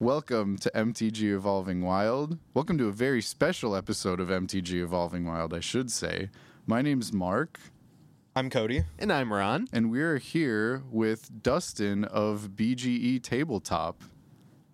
Welcome to MTG Evolving Wild. Welcome to a very special episode of MTG Evolving Wild, I should say. My name's Mark, I'm Cody. And I'm Ron. and we're here with Dustin of BGE Tabletop.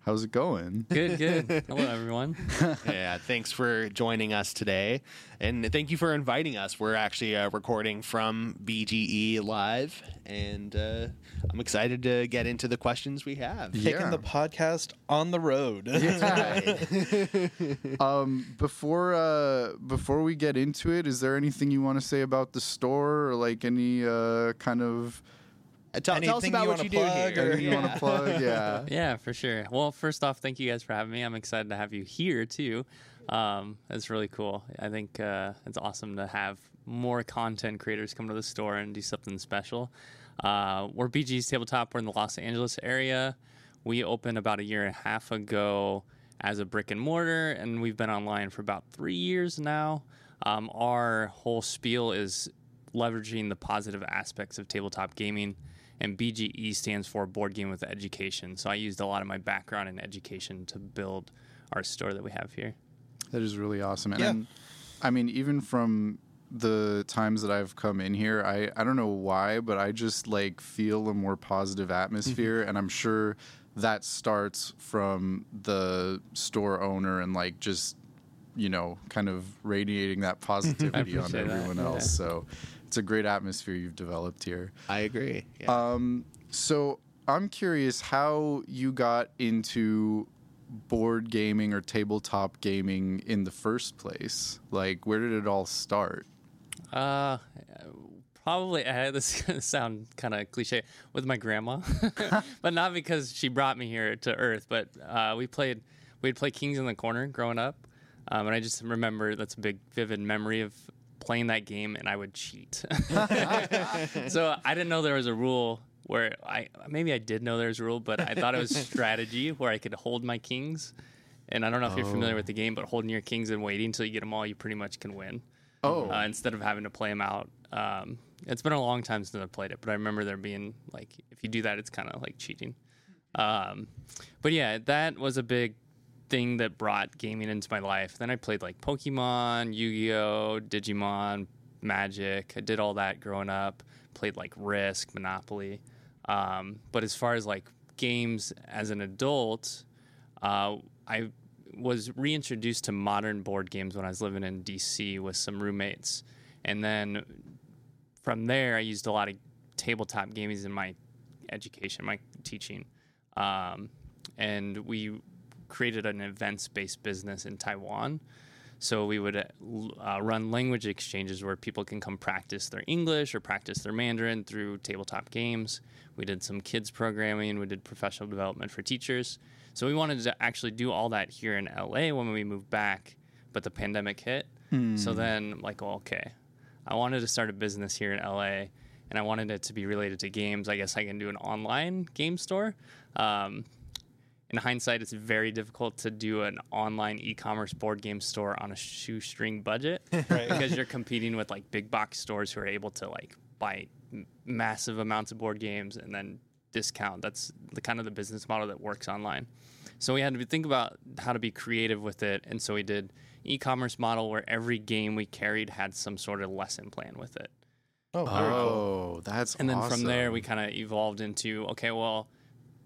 How's it going? Good, good. Hello, everyone. yeah, thanks for joining us today. And thank you for inviting us. We're actually uh, recording from BGE Live, and uh, I'm excited to get into the questions we have. Yeah. Taking the podcast on the road. Um, before uh, before we get into it, is there anything you want to say about the store or like any uh, kind of tell, tell us about you what you do plug here. or- anything you want to plug? Yeah. Yeah, for sure. Well, first off, thank you guys for having me. I'm excited to have you here too. Um, it's really cool. I think uh, it's awesome to have more content creators come to the store and do something special. Uh, we're BG's Tabletop. We're in the Los Angeles area. We opened about a year and a half ago as a brick and mortar, and we've been online for about three years now. Um, our whole spiel is leveraging the positive aspects of tabletop gaming, and BGE stands for Board Game with Education. So I used a lot of my background in education to build our store that we have here. That is really awesome. And Yeah. then, I mean, even from the times that I've come in here, I, I don't know why, but I just like feel a more positive atmosphere. Mm-hmm. And I'm sure that starts from the store owner and like just, you know, kind of radiating that positivity on appreciate that. everyone Yeah. else. So it's a great atmosphere you've developed here. I agree. Yeah. Um, so I'm curious how you got into board gaming or tabletop gaming in the first place. Like, where did it all start? Uh, probably uh, this is gonna sound kind of cliche with my grandma, but not because she brought me here to Earth. But uh, we played we'd play Kings in the Corner growing up, um, and I just remember that's a big vivid memory of playing that game, and I would cheat. so I didn't know there was a rule where I maybe I did know there was a rule, but I thought it was strategy where I could hold my kings. And I don't know if you're familiar with the game, but holding your kings and waiting until you get them all, you pretty much can win Oh, uh, instead of having to play them out. Um, it's been a long time since I played it, but I remember there being like, if you do that, it's kind of like cheating. Um, but yeah, that was a big thing that brought gaming into my life. Then I played like Pokemon, Yu Gi Oh, Digimon, Magic. I did all that growing up. Played like Risk, Monopoly. Um, but as far as like games as an adult, uh, I was reintroduced to modern board games when I was living in DC with some roommates. And then from there, I used a lot of tabletop games in my education, my teaching. Um, and we created an events based business in Taiwan. So we would uh, uh, run language exchanges where people can come practice their English or practice their Mandarin through tabletop games. We did some kids programming. We did professional development for teachers. So we wanted to actually do all that here in LA when we moved back, but the pandemic hit. So then, like, well, okay, I wanted to start a business here in LA, and I wanted it to be related to games. I guess I can do an online game store. Um, in hindsight, it's very difficult to do an online e-commerce board game store on a shoestring budget because you're competing with like big box stores who are able to like buy m- massive amounts of board games and then discount. That's the kind of the business model that works online. So we had to think about how to be creative with it, and so we did e-commerce model where every game we carried had some sort of lesson plan with it. Oh, very cool. oh, that's And then from there, we kind of evolved into okay, well,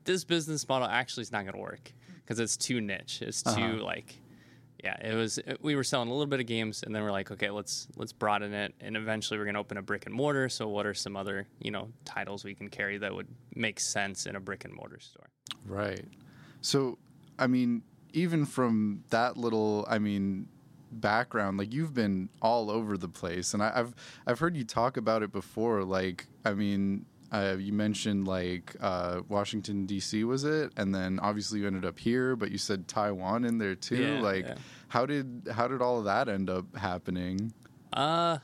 this business model actually is not going to work because it's too niche. It's too Uh-huh. like, yeah, it was. We were selling a little bit of games, and then we're like, okay, let's let's broaden it, and eventually we're going to open a brick and mortar. So, what are some other you know titles we can carry that would make sense in a brick and mortar store? Right. So, I mean, even from that little, I mean, background, like you've been all over the place, and I, I've I've heard you talk about it before. Like, I mean, uh, you mentioned like uh, Washington D.C. was it, and then obviously you ended up here, but you said Taiwan in there too. Yeah, like, yeah. how did how did all of that end up happening? Uh,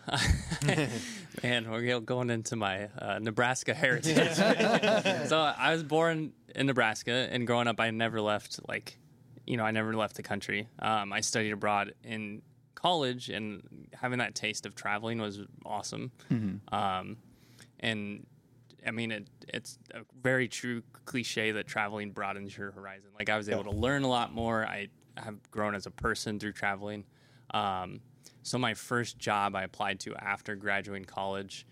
man, we're going into my uh, Nebraska heritage. so I was born in Nebraska, and growing up, I never left. Like, you know, I never left the country. Um, I studied abroad in college, and having that taste of traveling was awesome. Um, and I mean, it, it's a very true cliche that traveling broadens your horizon. Like I was able to learn a lot more. I have grown as a person through traveling. Um, so my first job I applied to after graduating college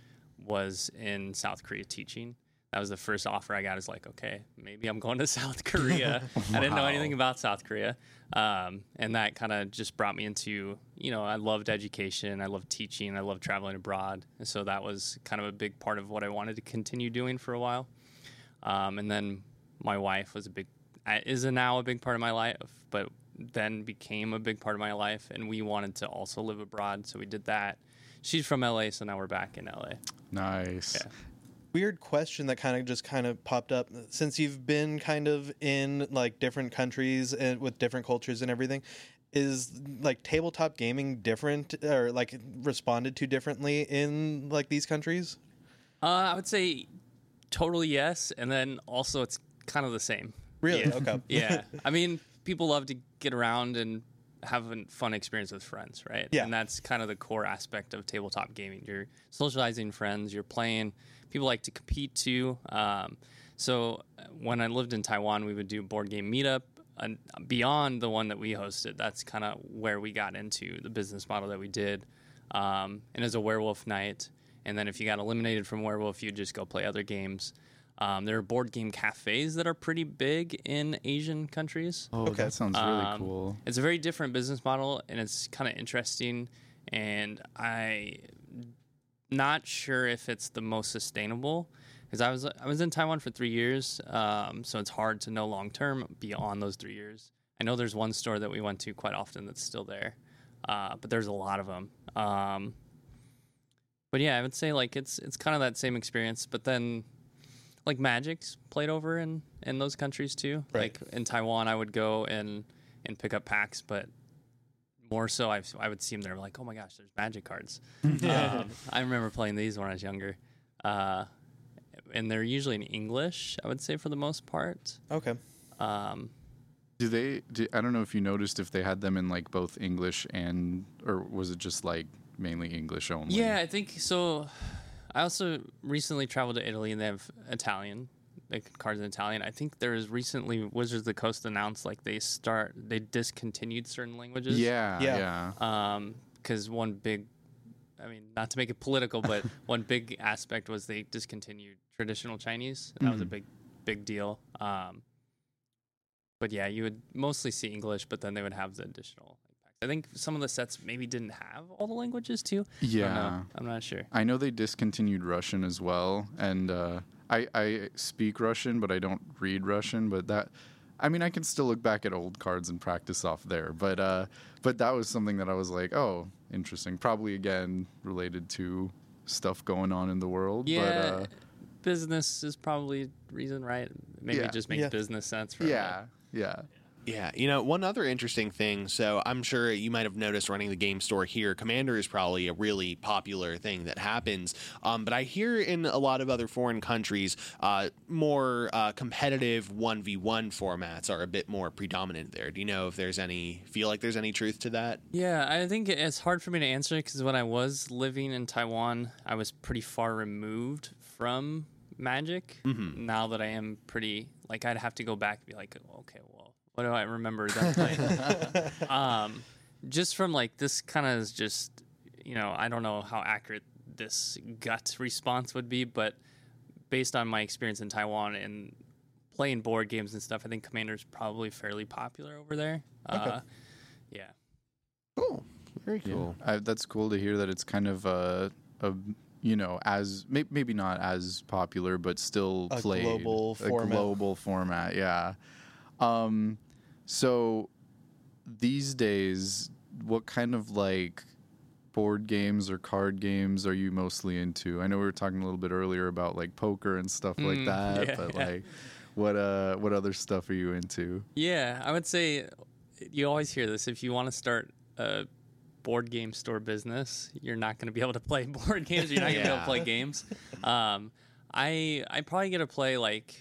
was in South Korea teaching. That was the first offer I got. Is like, okay, maybe I'm going to South Korea. I didn't know anything about South Korea, um, and that kind of just brought me into, you know, I loved education, I loved teaching, I loved traveling abroad, and so that was kind of a big part of what I wanted to continue doing for a while. Um, and then my wife was a big, uh, is a now a big part of my life, but then became a big part of my life, and we wanted to also live abroad, so we did that. She's from LA, so now we're back in LA. Nice. Yeah. Weird question that kind of just kind of popped up since you've been kind of in like different countries and with different cultures and everything. Is like tabletop gaming different or like responded to differently in like these countries? Uh, I would say totally yes, and then also it's kind of the same. Really? Yeah. Okay. yeah. I mean, people love to get around and have a fun experience with friends, right? Yeah. And that's kind of the core aspect of tabletop gaming. You're socializing friends, you're playing. People like to compete too. Um, so when I lived in Taiwan, we would do board game meetup. And beyond the one that we hosted, that's kind of where we got into the business model that we did. Um, and as a werewolf night, and then if you got eliminated from werewolf, you'd just go play other games. Um, there are board game cafes that are pretty big in Asian countries. Oh, Okay. that sounds really Um, cool. It's a very different business model, and it's kind of interesting. And I not sure if it's the most sustainable because I was I was in Taiwan for three years, um, so it's hard to know long term beyond those three years. I know there's one store that we went to quite often that's still there, uh, but there's a lot of them. Um, but yeah, I would say like it's it's kind of that same experience, but then like Magic's played over in in those countries too. Right. Like in Taiwan, I would go and and pick up packs, but more so, I I would see them there like, oh my gosh, there's Magic cards. um, I remember playing these when I was younger, uh, and they're usually in English. I would say for the most part. Okay. Um, Do they? Do, I don't know if you noticed if they had them in like both English and, or was it just like mainly English only? Yeah, I think so. I also recently traveled to Italy and they have Italian, like cards in Italian. I think there was recently Wizards of the Coast announced like they start they discontinued certain languages. Yeah. Yeah. Yeah. Um, because one big, I mean, not to make it political, but one big aspect was they discontinued traditional Chinese. That was a Mhm. big, big deal. Um, but yeah, you would mostly see English, but then they would have the additional. I think some of the sets maybe didn't have all the languages too. I don't know. Yeah. I'm not sure. I know they discontinued Russian as well, and uh, I I speak Russian, but I don't read Russian. But that, I mean, I can still look back at old cards and practice off there. But uh, but that was something that I was like, oh, interesting. Probably again related to stuff going on in the world. Yeah, But, uh, business is probably reason, right? Maybe Yeah. it just makes Yeah. business sense for yeah. Yeah. Yeah, you know, one other interesting thing. So I'm sure you might have noticed running the game store here, Commander is probably a really popular thing that happens. Um, but I hear in a lot of other foreign countries, uh, more uh, competitive 1v1 formats are a bit more predominant there. Do you know if there's any, feel like there's any truth to that? Yeah, I think it's hard for me to answer because when I was living in Taiwan, I was pretty far removed from Magic. Mm-hmm. Now that I am pretty, like, I'd have to go back and be like, okay, well, what do I remember them playing? um, just from like this kind of is just, you know, I don't know how accurate this gut response would be, but based on my experience in Taiwan and playing board games and stuff, I think Commander's probably fairly popular over there. Uh, yeah. Cool. Very Yeah. cool. I, that's cool to hear that it's kind of a, a you know, as may, maybe not as popular, but still A played. global a format. global format. Yeah. Um, so these days, what kind of like board games or card games are you mostly into? I know we were talking a little bit earlier about like poker and stuff like Mm, that, yeah, but yeah. like, what uh, what other stuff are you into? Yeah, I would say you always hear this. If you want to start a board game store business, you're not going to be able to play board games. You're not going to be able to play games. Um, I I probably get to play like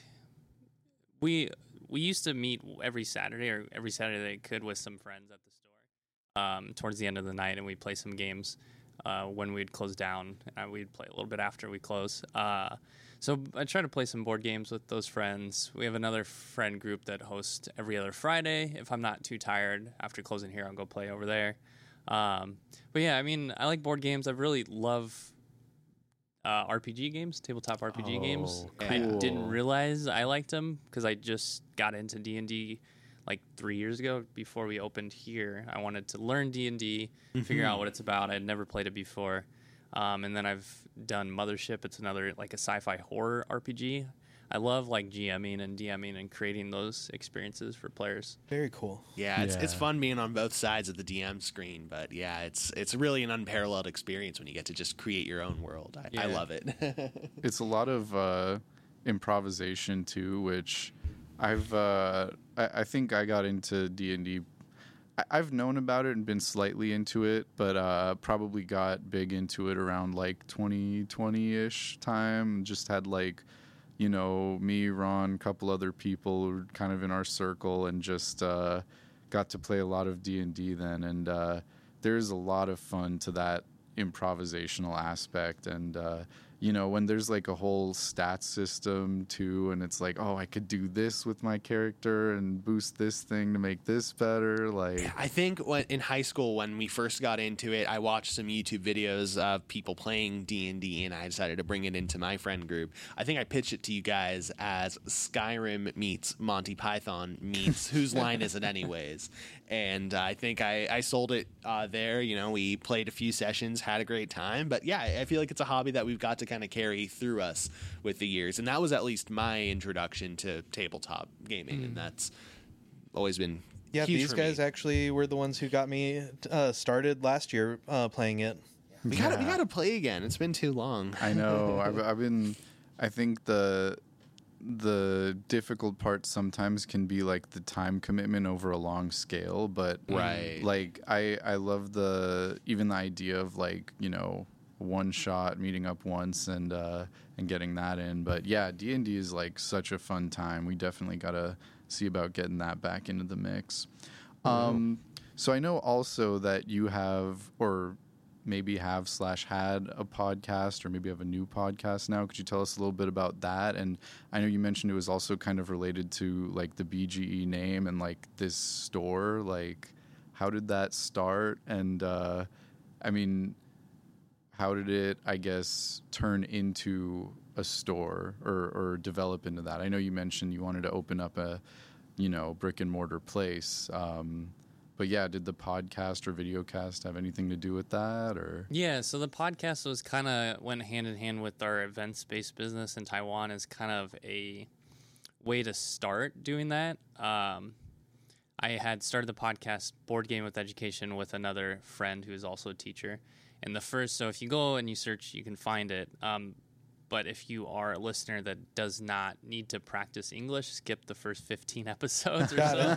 we we used to meet every Saturday or every Saturday that I could with some friends at the store. Um, towards the end of the night, and we'd play some games. uh, when we'd close down, and we'd play a little bit after we close. Uh, so I try to play some board games with those friends. We have another friend group that hosts every other Friday. If I'm not too tired after closing here, I'll go play over there. Um, but yeah, I mean, I like board games. I really love uh, RPG games, tabletop RPG games. Oh, I didn't realize I liked them because I just got into D and D like three years ago before we opened here. I wanted to learn D and D, figure out what it's about. I had never played it before, um, and then I've done Mothership. It's another like a sci-fi horror RPG. I love like GMing and DMing and creating those experiences for players. Very cool. Yeah, it's, it's fun being on both sides of the DM screen, but yeah, it's it's really an unparalleled experience when you get to just create your own world. I, I love it. it's a lot of uh, improvisation too, which I've uh, I, I think I got into D and D. I've known about it and been slightly into it, but uh, probably got big into it around like 2020 ish time. Just had like, you know, me, Ron, a couple other people kind of in our circle, and just uh, got to play a lot of D and D then. And uh, there's a lot of fun to that improvisational aspect and uh, you know when there's like a whole stat system too and it's like oh i could do this with my character and boost this thing to make this better like I think when, in high school when we first got into it, I watched some YouTube videos of people playing D and D, and I decided to bring it into my friend group. I think I pitched it to you guys as Skyrim meets Monty Python meets Whose Line Is It Anyways? And I think I, I sold it uh, there. You know, we played a few sessions, had a great time. But yeah, I I feel like it's a hobby that we've got to kind of carry through us with the years, and that was at least my introduction to tabletop gaming, and that's always been Yeah, huge these for guys me. actually were the ones who got me uh, started last year uh, playing it. We gotta we gotta play again. It's been too long. i know I've, I've been i think the the difficult part sometimes can be like the time commitment over a long scale but Right. like i i love the even the idea of like you know one shot meeting up once and uh and getting that in. But yeah d&d is like such a fun time. We definitely gotta see about getting that back into the mix. Um so i know also that you have or maybe have slash had a podcast or maybe have a new podcast now. Could you tell us a little bit about that? And i know you mentioned it was also kind of related to like the bge name and like this store. Like how did that start? And uh i mean how did it i guess turn into a store or or develop into that? I know you mentioned you wanted to open up a you know brick and mortar place. Um but yeah did the podcast or videocast have anything to do with that or Yeah, so the podcast was kind of went hand in hand with our events based business in Taiwan as kind of a way to start doing that. Um, I had started the podcast Board Game with Education with another friend who is also a teacher. And the first, so if you go and you search, you can find it. Um, but if you are a listener that does not need to practice English, skip the first 15 episodes or so.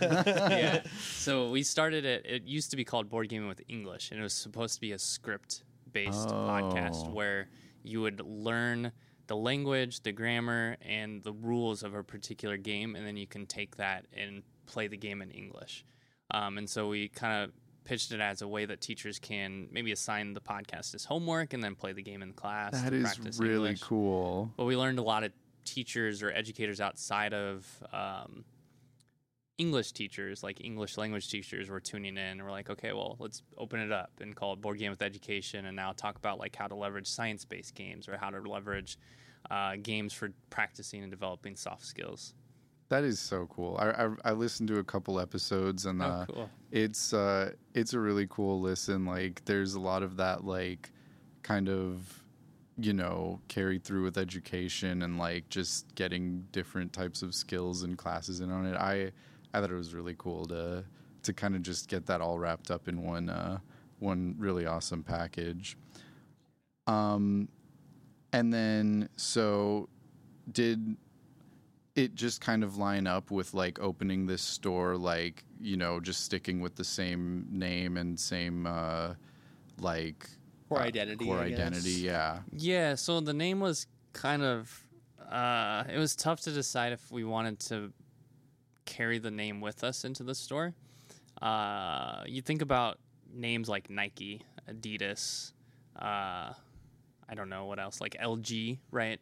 yeah. So we started it. It used to be called Board Gaming with English, and it was supposed to be a script based podcast Oh. where you would learn the language, the grammar, and the rules of a particular game, and then you can take that and play the game in English. Um, and so we kind of pitched it as a way that teachers can maybe assign the podcast as homework and then play the game in class. that is really English. cool But we learned a lot of teachers or educators outside of um, English teachers, like English language teachers, were tuning in. and We're like, okay, well, let's open it up and call it Board Game with Education, and now talk about like how to leverage science-based games or how to leverage uh, games for practicing and developing soft skills. That is so cool. I i, I listened to a couple episodes and Oh, uh cool. it's uh it's a really cool listen. Like there's a lot of that like kind of you know carried through with education and like just getting different types of skills and classes in on it. I i thought it was really cool to to kind of just get that all wrapped up in one uh one really awesome package. Um and then so did it just kind of line up with like opening this store like you know just sticking with the same name and same uh like Core uh, identity, core identity yeah Yeah, so the name was kind of uh, it was tough to decide if we wanted to carry the name with us into the store. Uh, you think about names like Nike, Adidas, uh, I don't know what else, like LG, right?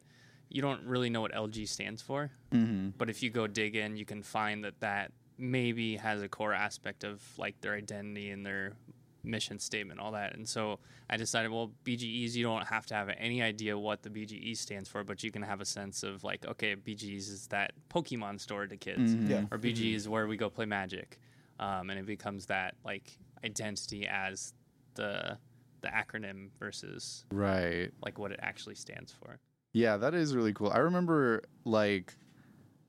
You don't really know what LG stands for, Mm-hmm. but if you go dig in, you can find that that maybe has a core aspect of like their identity and their mission statement, all that. And so I decided, well, BGEs, you don't have to have any idea what the BGE stands for, but you can have a sense of like, okay, BGEs is that Pokemon store to kids, Mhm. Yeah. or BGE is where we go play Magic, um, and it becomes that like identity as the the acronym versus Right. like what it actually stands for. Yeah, that is really cool. I remember like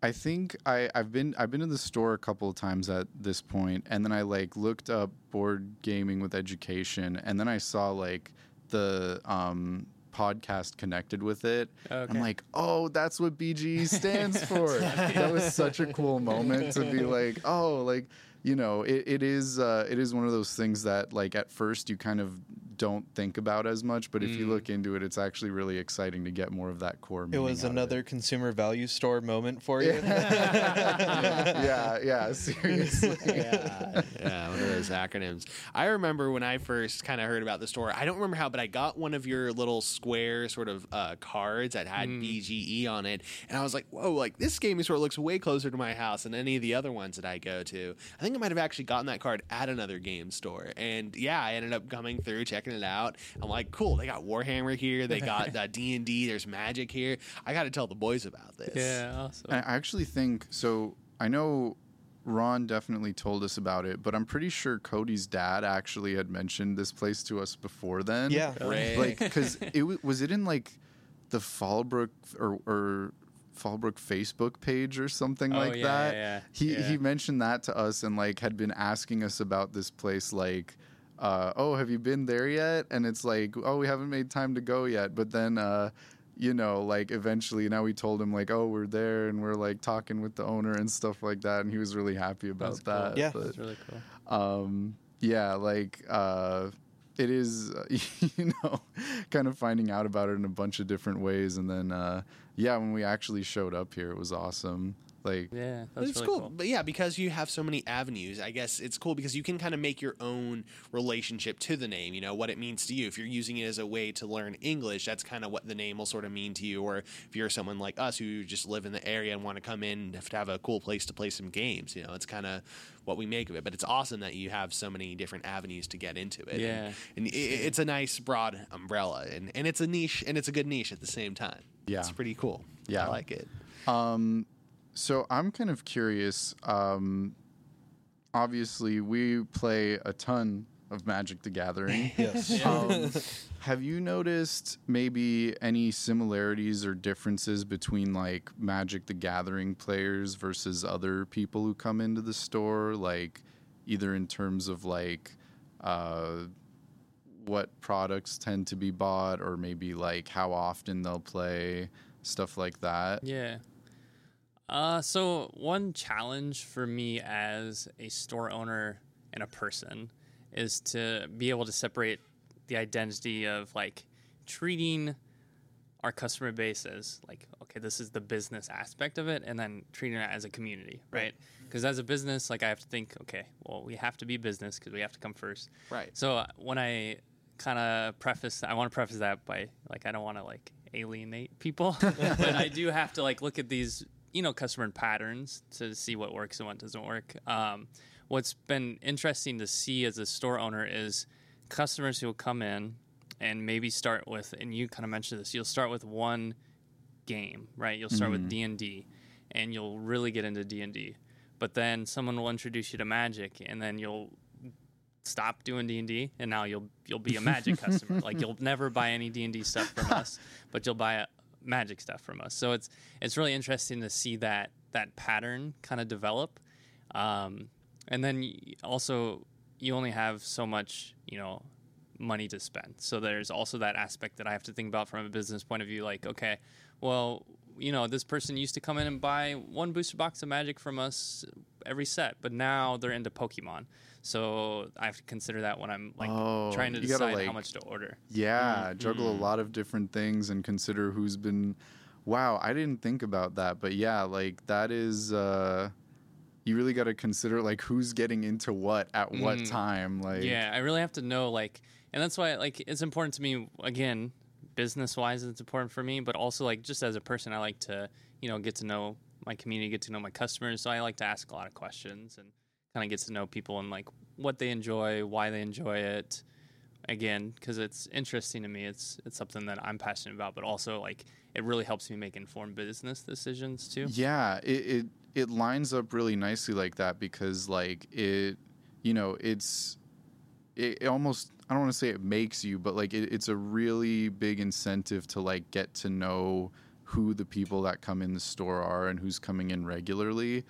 I think I, I've been I've been to the store a couple of times at this point, and then I like looked up board gaming with education, and then I saw like the um, podcast connected with it. Okay. I'm like, oh, that's what BGE stands for. that was such a cool moment to be like, oh, like you know, it, it is uh, it is one of those things that like at first you kind of don't think about as much, but if you Mm. look into it, it's actually really exciting to get more of that core. It was out of another consumer value store moment for you. yeah, yeah, seriously. yeah, yeah, one of those acronyms. I remember when I first kind of heard about the store. I don't remember how, but I got one of your little square sort of uh, cards that had Mm. BGE on it, and I was like, "Whoa! Like this gaming store looks way closer to my house than any of the other ones that I go to." I think I might have actually gotten that card at another game store, and yeah, I ended up coming through, checking it out. I'm like, "Cool! They got Warhammer here. They got uh, D and D. There's Magic here. I got to tell the boys about this." Yeah, awesome. I actually think so. I know Ron definitely told us about it, but I'm pretty sure Cody's dad actually had mentioned this place to us before then. yeah. Right. like because it wa- was it in like the Fallbrook or or Fallbrook Facebook page or something Oh, like yeah, that. yeah, yeah. He Yeah. he mentioned that to us and like had been asking us about this place like. Uh, oh, have you been there yet? And it's like, oh, we haven't made time to go yet. But then, uh, you know, like eventually, now we told him like, oh, we're there, and we're like talking with the owner and stuff like that, and he was really happy about That's cool. that. Yeah. But, That's really cool. um yeah like uh it is uh, you know kind of finding out about it in a bunch of different ways and then uh yeah when we actually showed up here it was awesome like Yeah, that's it's really cool. cool. But yeah, because you have so many avenues, I guess it's cool because you can kind of make your own relationship to the name, you know, what it means to you. If you're using it as a way to learn English, that's kind of what the name will sort of mean to you. Or if you're someone like us who just live in the area and want to come in to have a cool place to play some games, you know, it's kind of what we make of it. But it's awesome that you have so many different avenues to get into it. Yeah. And, and i it's a nice broad umbrella and, and it's a niche and it's a good niche at the same time. Yeah. It's pretty cool. Yeah. I like it. Um, so I'm kind of curious. Um, obviously, we play a ton of Magic the Gathering. Yes. Um, have you noticed maybe any similarities or differences between like Magic the Gathering players versus other people who come into the store? Like, either in terms of like, uh, what products tend to be bought, or maybe like how often they'll play, stuff like that. Yeah. Uh, so one challenge for me as a store owner and a person is to be able to separate the identity of like treating our customer base as like okay this is the business aspect of it and then treating it as a community right. because as a business like i have to think okay well we have to be business because we have to come first. Right. so uh, when I kind of preface, I want to preface that by like I don't want to like alienate people, but I do have to like look at these you know customer patterns to see what works and what doesn't work. Um, what's been interesting to see as a store owner is customers who will come in and maybe start with, and you kind of mentioned this, you'll start with one game, right? You'll start with D and D, and you'll really get into D and D. But then someone will introduce you to Magic, and then you'll stop doing D and D, and now you'll you'll be a Magic customer. Like you'll never buy any D and D stuff from us, but you'll buy a Magic stuff from us. So it's it's really interesting to see that that pattern kind of develop. Um, and then also you only have so much, you know, money to spend. So there's also that aspect that I have to think about from a business point of view. Like, okay, well, you know, this person used to come in and buy one booster box of Magic from us every set, but now they're into Pokemon. So I have to consider that when I'm like Oh, trying to gotta, decide how much to order. Yeah, juggle a Mm-hmm. lot of different things and consider who's been. Wow, I didn't think about that, but yeah, like that is. uh you really got to consider like who's getting into what at what Mm. time. Like, yeah, I really have to know like, and that's why like it's important to me again, business wise, it's important for me, but also like just as a person, I like to you know get to know my community, get to know my customers. So I like to ask a lot of questions and kind of get to know people and like what they enjoy, why they enjoy it. Again, because it's interesting to me. It's it's something that I'm passionate about, but also like it really helps me make informed business decisions too. Yeah, it, it it lines up really nicely like that because like it, you know, it's it, it almost I don't want to say it makes you, but like it, it's a really big incentive to like get to know who the people that come in the store are and who's coming in regularly.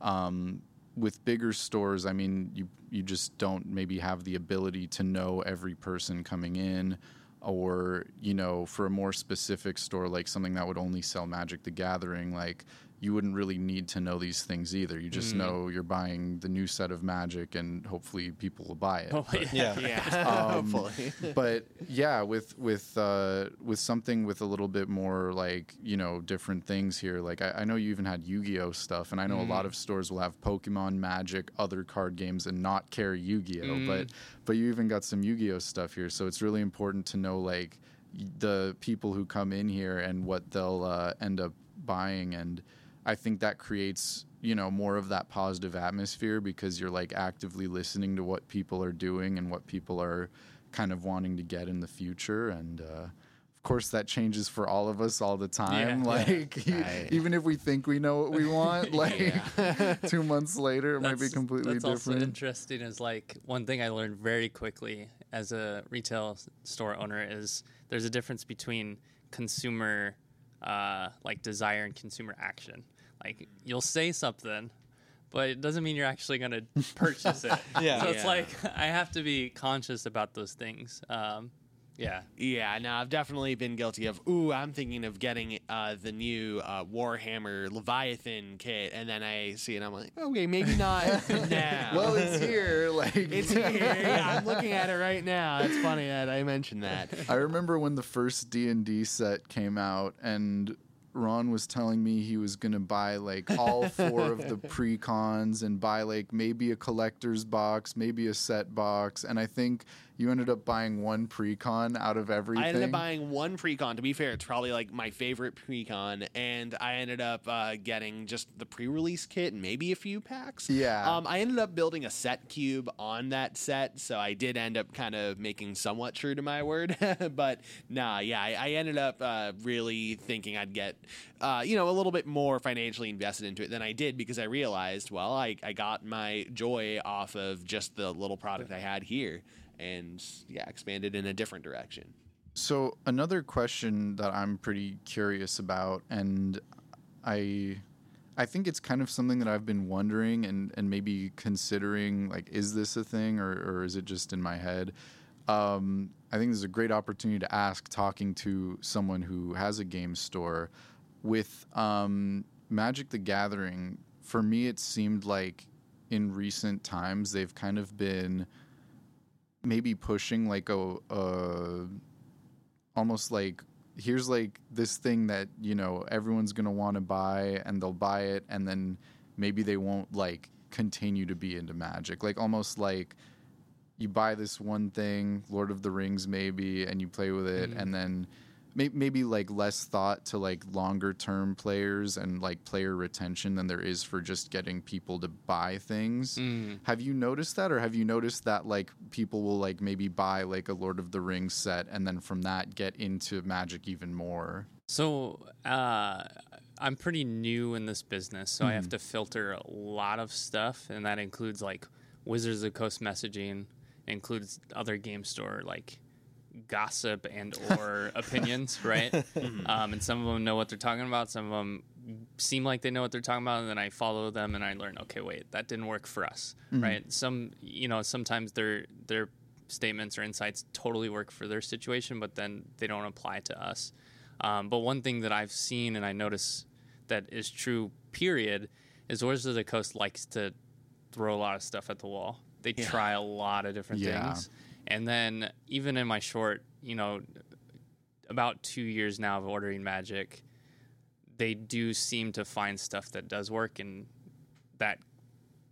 Um, with bigger stores, I mean, you you just don't maybe have the ability to know every person coming in, or you know, for a more specific store like something that would only sell Magic the Gathering, like you wouldn't really need to know these things either. You just Mm. know you're buying the new set of Magic, and hopefully people will buy it. Oh, yeah. Yeah. Yeah, Um, hopefully. but yeah, with with uh, with something with a little bit more like you know different things here. Like I, I know you even had Yu-Gi-Oh stuff, and I know a lot of stores will have Pokemon, Magic, other card games, and not carry Yu-Gi-Oh. But but you even got some Yu-Gi-Oh stuff here, so it's really important to know like the people who come in here and what they'll uh, end up buying and I think that creates you know more of that positive atmosphere because you're like actively listening to what people are doing and what people are kind of wanting to get in the future and uh, of course that changes for all of us all the time Yeah. like e- Right. even if we think we know what we want like two months later it might be That's- completely that's also different interesting is like one thing I learned very quickly as a retail store owner is there's a difference between consumer uh, like desire and consumer action. Like you'll say something, but it doesn't mean you're actually going to purchase it. Yeah. So it's Yeah. like I have to be conscious about those things. Um, yeah. Yeah, no, I've definitely been guilty of. Ooh, I'm thinking of getting uh, the new uh, Warhammer Leviathan kit, and then I see it, I'm like, okay, maybe not now. well it's here like it's here. Yeah, I'm looking at it right now. It's funny that I mentioned that. I remember when the first D and D set came out, and Ron was telling me he was gonna buy like all four of the pre-cons and buy like maybe a collector's box, maybe a set box, and I think you ended up buying one pre-con out of everything. I ended up buying one pre-con. To be fair, it's probably like my favorite pre-con, and I ended up uh, getting just the pre-release kit and maybe a few packs. Yeah. Um, I ended up building a set cube on that set, so I did end up kind of making somewhat true to my word. but nah, yeah, I, I ended up uh, really thinking I'd get, uh, you know, a little bit more financially invested into it than I did because I realized, well, I, I got my joy off of just the little product I had here. And yeah, expanded in a different direction. So another question that I'm pretty curious about, and I, I think it's kind of something that I've been wondering and and maybe considering like, is this a thing or or is it just in my head? Um, I think this is a great opportunity to ask, talking to someone who has a game store. With um, Magic the Gathering, for me, it seemed like in recent times they've kind of been maybe pushing like a, a almost like here's like this thing that you know everyone's gonna want to buy and they'll buy it and then maybe they won't like continue to be into magic. Like almost like you buy this one thing lord of the rings maybe and you play with it mm-hmm. and then maybe like less thought to like longer term players and like player retention than there is for just getting people to buy things. Mm. have you noticed that or have you noticed that like people will like maybe buy like a lord of the rings set and then from that get into magic even more? So uh, I'm pretty new in this business, so I have to filter a lot of stuff, and that includes like Wizards of Coast messaging, includes other game store like gossip and or opinions, right? um, and some of them know what they're talking about. Some of them seem like they know what they're talking about, and then I follow them and I learn. Okay, wait, that didn't work for us, right? Some, you know, sometimes their their statements or insights totally work for their situation, but then they don't apply to us. Um, but one thing that I've seen and I notice that is true, period, is Wizards of the Coast likes to throw a lot of stuff at the wall. They try a lot of different Yeah. things. And then even in my short, you know, about two years now of ordering Magic, they do seem to find stuff that does work and that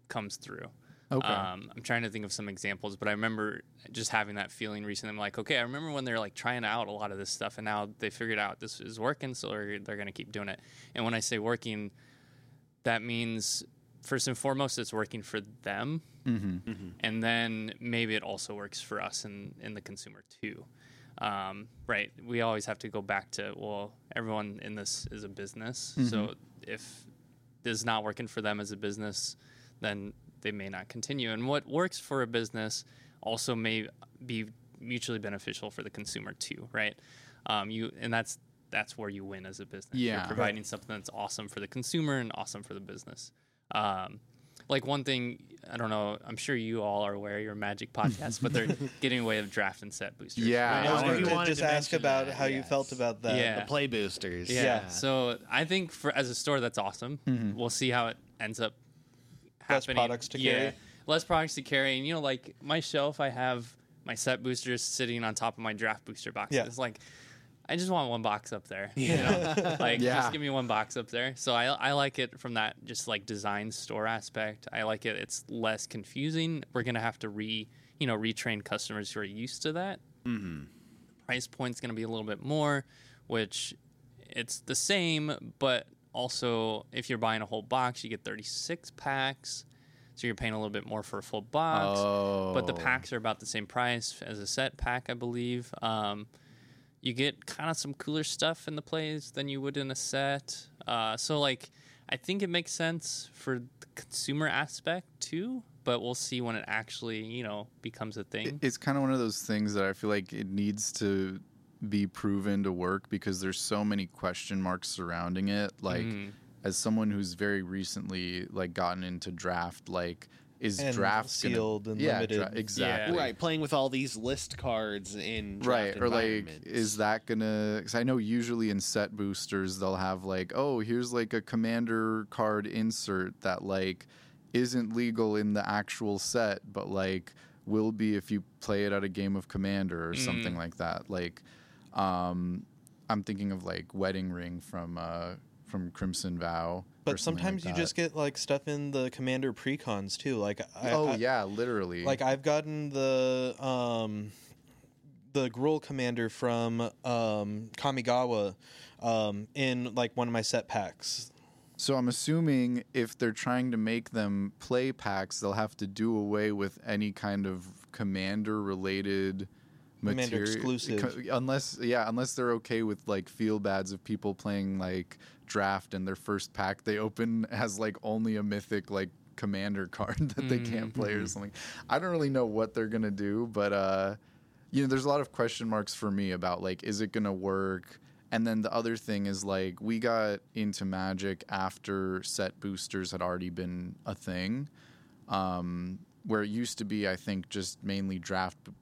comes through. Okay. Um, I'm trying to think of some examples, but I remember just having that feeling recently. I'm like, okay, I remember when they're like trying out a lot of this stuff, and now they figured out this is working, so they're, they're going to keep doing it. And when I say working, that means first and foremost, it's working for them, and then maybe it also works for us and, and the consumer too. Um, right? We always have to go back to well, everyone in this is a business, so if this is not working for them as a business, then they may not continue. And what works for a business also may be mutually beneficial for the consumer too, right? Um, you and that's that's where you win as a business. Yeah. You're providing something that's awesome for the consumer and awesome for the business. Um, like one thing, I don't know. I'm sure you all are aware. Your Magic podcast, but they're getting away of draft and set boosters. Yeah, right? I was going you to wanted just to ask about that, how you felt about that. Yeah. The play boosters. Yeah. So I think for as a store, that's awesome. We'll see how it ends up. Less products to yeah, carry. Less products to carry, and you know, like my shelf, I have my set boosters sitting on top of my draft booster boxes. Yeah. It's like I just want one box up there. You know? like Yeah. just give me one box up there. So I I like it from that just like design store aspect. I like it. It's less confusing. We're gonna have to re you know retrain customers who are used to that Mm-hmm. price point's going to be a little bit more, which it's the same, but also if you're buying a whole box, you get 36 packs. So you're paying a little bit more for a full box. But the Oh. packs are about the same price as a set pack, I believe. Um, you get kind of some cooler stuff in the plays than you would in a set. Uh, so, like, I think it makes sense for the consumer aspect too, but we'll see when it actually, you know, becomes a thing. It's kind of one of those things that I feel like it needs to be proven to work because there's so many question marks surrounding it. Like, Mm. as someone who's very recently like gotten into draft, like, is And draft gonna- sealed and yeah, limited. exactly. Right, playing with all these list cards in right or like is that gonna because i know usually in set boosters they'll have like oh here's like a commander card insert that like isn't legal in the actual set but like will be if you play it at a game of commander or something like that like um i'm thinking of like wedding ring from uh from crimson vow But something like sometimes you just get like stuff in the commander precons too. Like I, oh I- yeah literally like I've gotten the um the Gruul commander from um Kamigawa um in like one of my set packs. So I'm assuming if they're trying to make them play packs, they'll have to do away with any kind of commander related Commander material exclusive. unless yeah, unless they're okay with like feel bads of people playing like draft and their first pack they open has like only a mythic like commander card that they can't play or something. I don't really know what they're going to do, but uh you know, there's a lot of question marks for me about like, is it gonna work? And then the other thing is like, we got into Magic after set boosters had already been a thing, um, where it used to be, I think, just mainly draft b-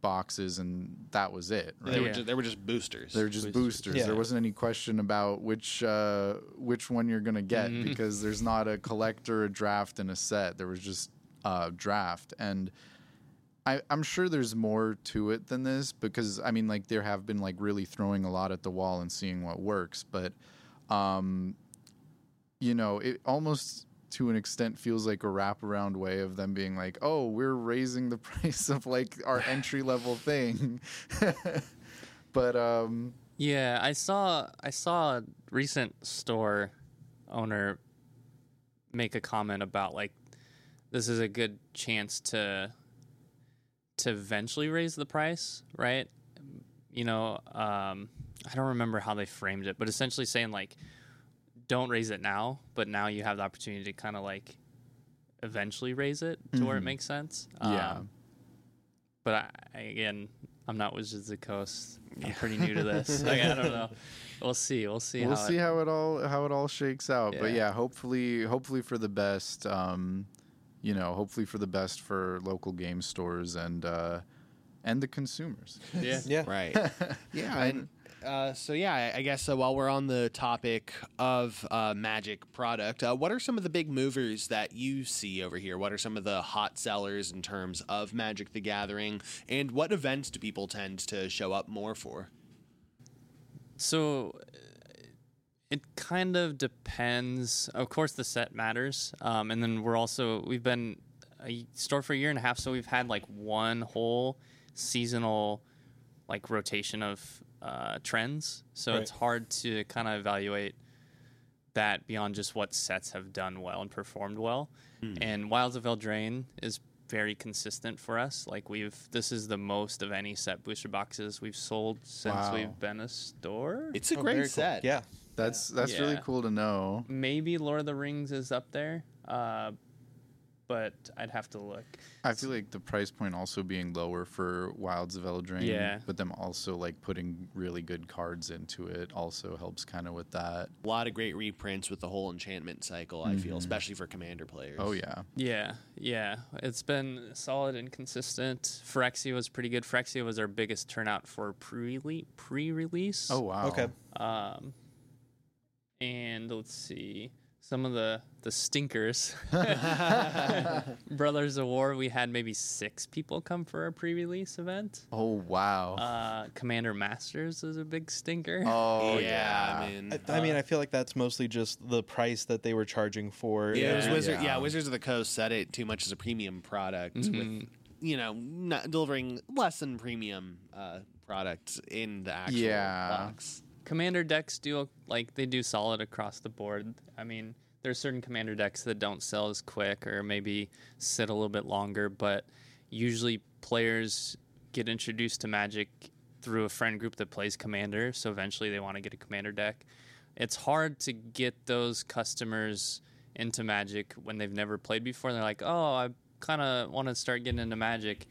boxes and that was it. Right? they, were Yeah. just, they were just boosters. They were just Boosters. boosters. Yeah. There wasn't any question about which uh, which one you're gonna get Mhm. because there's not a collector, a draft, and a set. There was just uh, draft, and I, I'm sure there's more to it than this because I mean, like there have been like really throwing a lot at the wall and seeing what works, but um, you know, it almost to an extent feels like a wraparound way of them being like, oh, we're raising the price of like our entry level thing. but um, Yeah, I saw I saw a recent store owner make a comment about like this is a good chance to to eventually raise the price, right? You know, um, I don't remember how they framed it, but essentially saying like don't raise it now, but now you have the opportunity to kind of like eventually raise it to where it Mhm. makes sense. Yeah. Um, but I, I- again, I'm not Wizards of the Coast. I'm pretty new to this. like, I don't know. We'll see. We'll see. we'll how see it, how it all how it all shakes out. But Yeah. yeah, hopefully hopefully for the best. Um, you know, hopefully for the best for local game stores and uh, and the consumers. Yeah. Yeah. Right. yeah. And uh, so, yeah, I- I guess uh, while we're on the topic of uh, Magic product, uh, what are some of the big movers that you see over here? What are some of the hot sellers in terms of Magic the Gathering? And what events do people tend to show up more for? So, uh, It kind of depends. Of course, the set matters, um, and then we're also we've been a store for a year and a half, so we've had like one whole seasonal like rotation of uh, trends. So Right. it's hard to kind of evaluate that beyond just what sets have done well and performed well. And Wilds of Eldraine is very consistent for us. Like we've this is the most of any set booster boxes we've sold since Wow. we've been a store. It's a Oh, great very cool. set. Yeah. That's that's really cool to know. Maybe Lord of the Rings is up there, uh, but I'd have to look. I feel like the price point also being lower for Wilds of Eldraine, Yeah. but them also like putting really good cards into it also helps kind of with that. A lot of great reprints with the whole enchantment cycle, I feel, especially for commander players. Oh yeah, Yeah, yeah. It's been solid and consistent. Phyrexia was pretty good. Phyrexia was our biggest turnout for pre pre-release. oh wow, Okay. Um, and let's see some of the the stinkers. Brothers of War, we had maybe six people come for our pre-release event. oh wow, Uh, Commander Masters is a big stinker. oh yeah, yeah, man. I, I mean, I feel like that's mostly just the price that they were charging for. Yeah, it was Yeah. Wizard, yeah. Yeah. Wizards of the Coast set it too much as a premium product Mhm. with, you know, not delivering less than premium uh, product in the actual Yeah. box. commander decks do like they do solid across the board. I mean, there's certain commander decks that don't sell as quick or maybe sit a little bit longer, but usually players get introduced to Magic through a friend group that plays commander, so eventually they want to get a commander deck. It's hard to get those customers into Magic when they've never played before. They're like, "Oh, I kind of want to start getting into Magic,"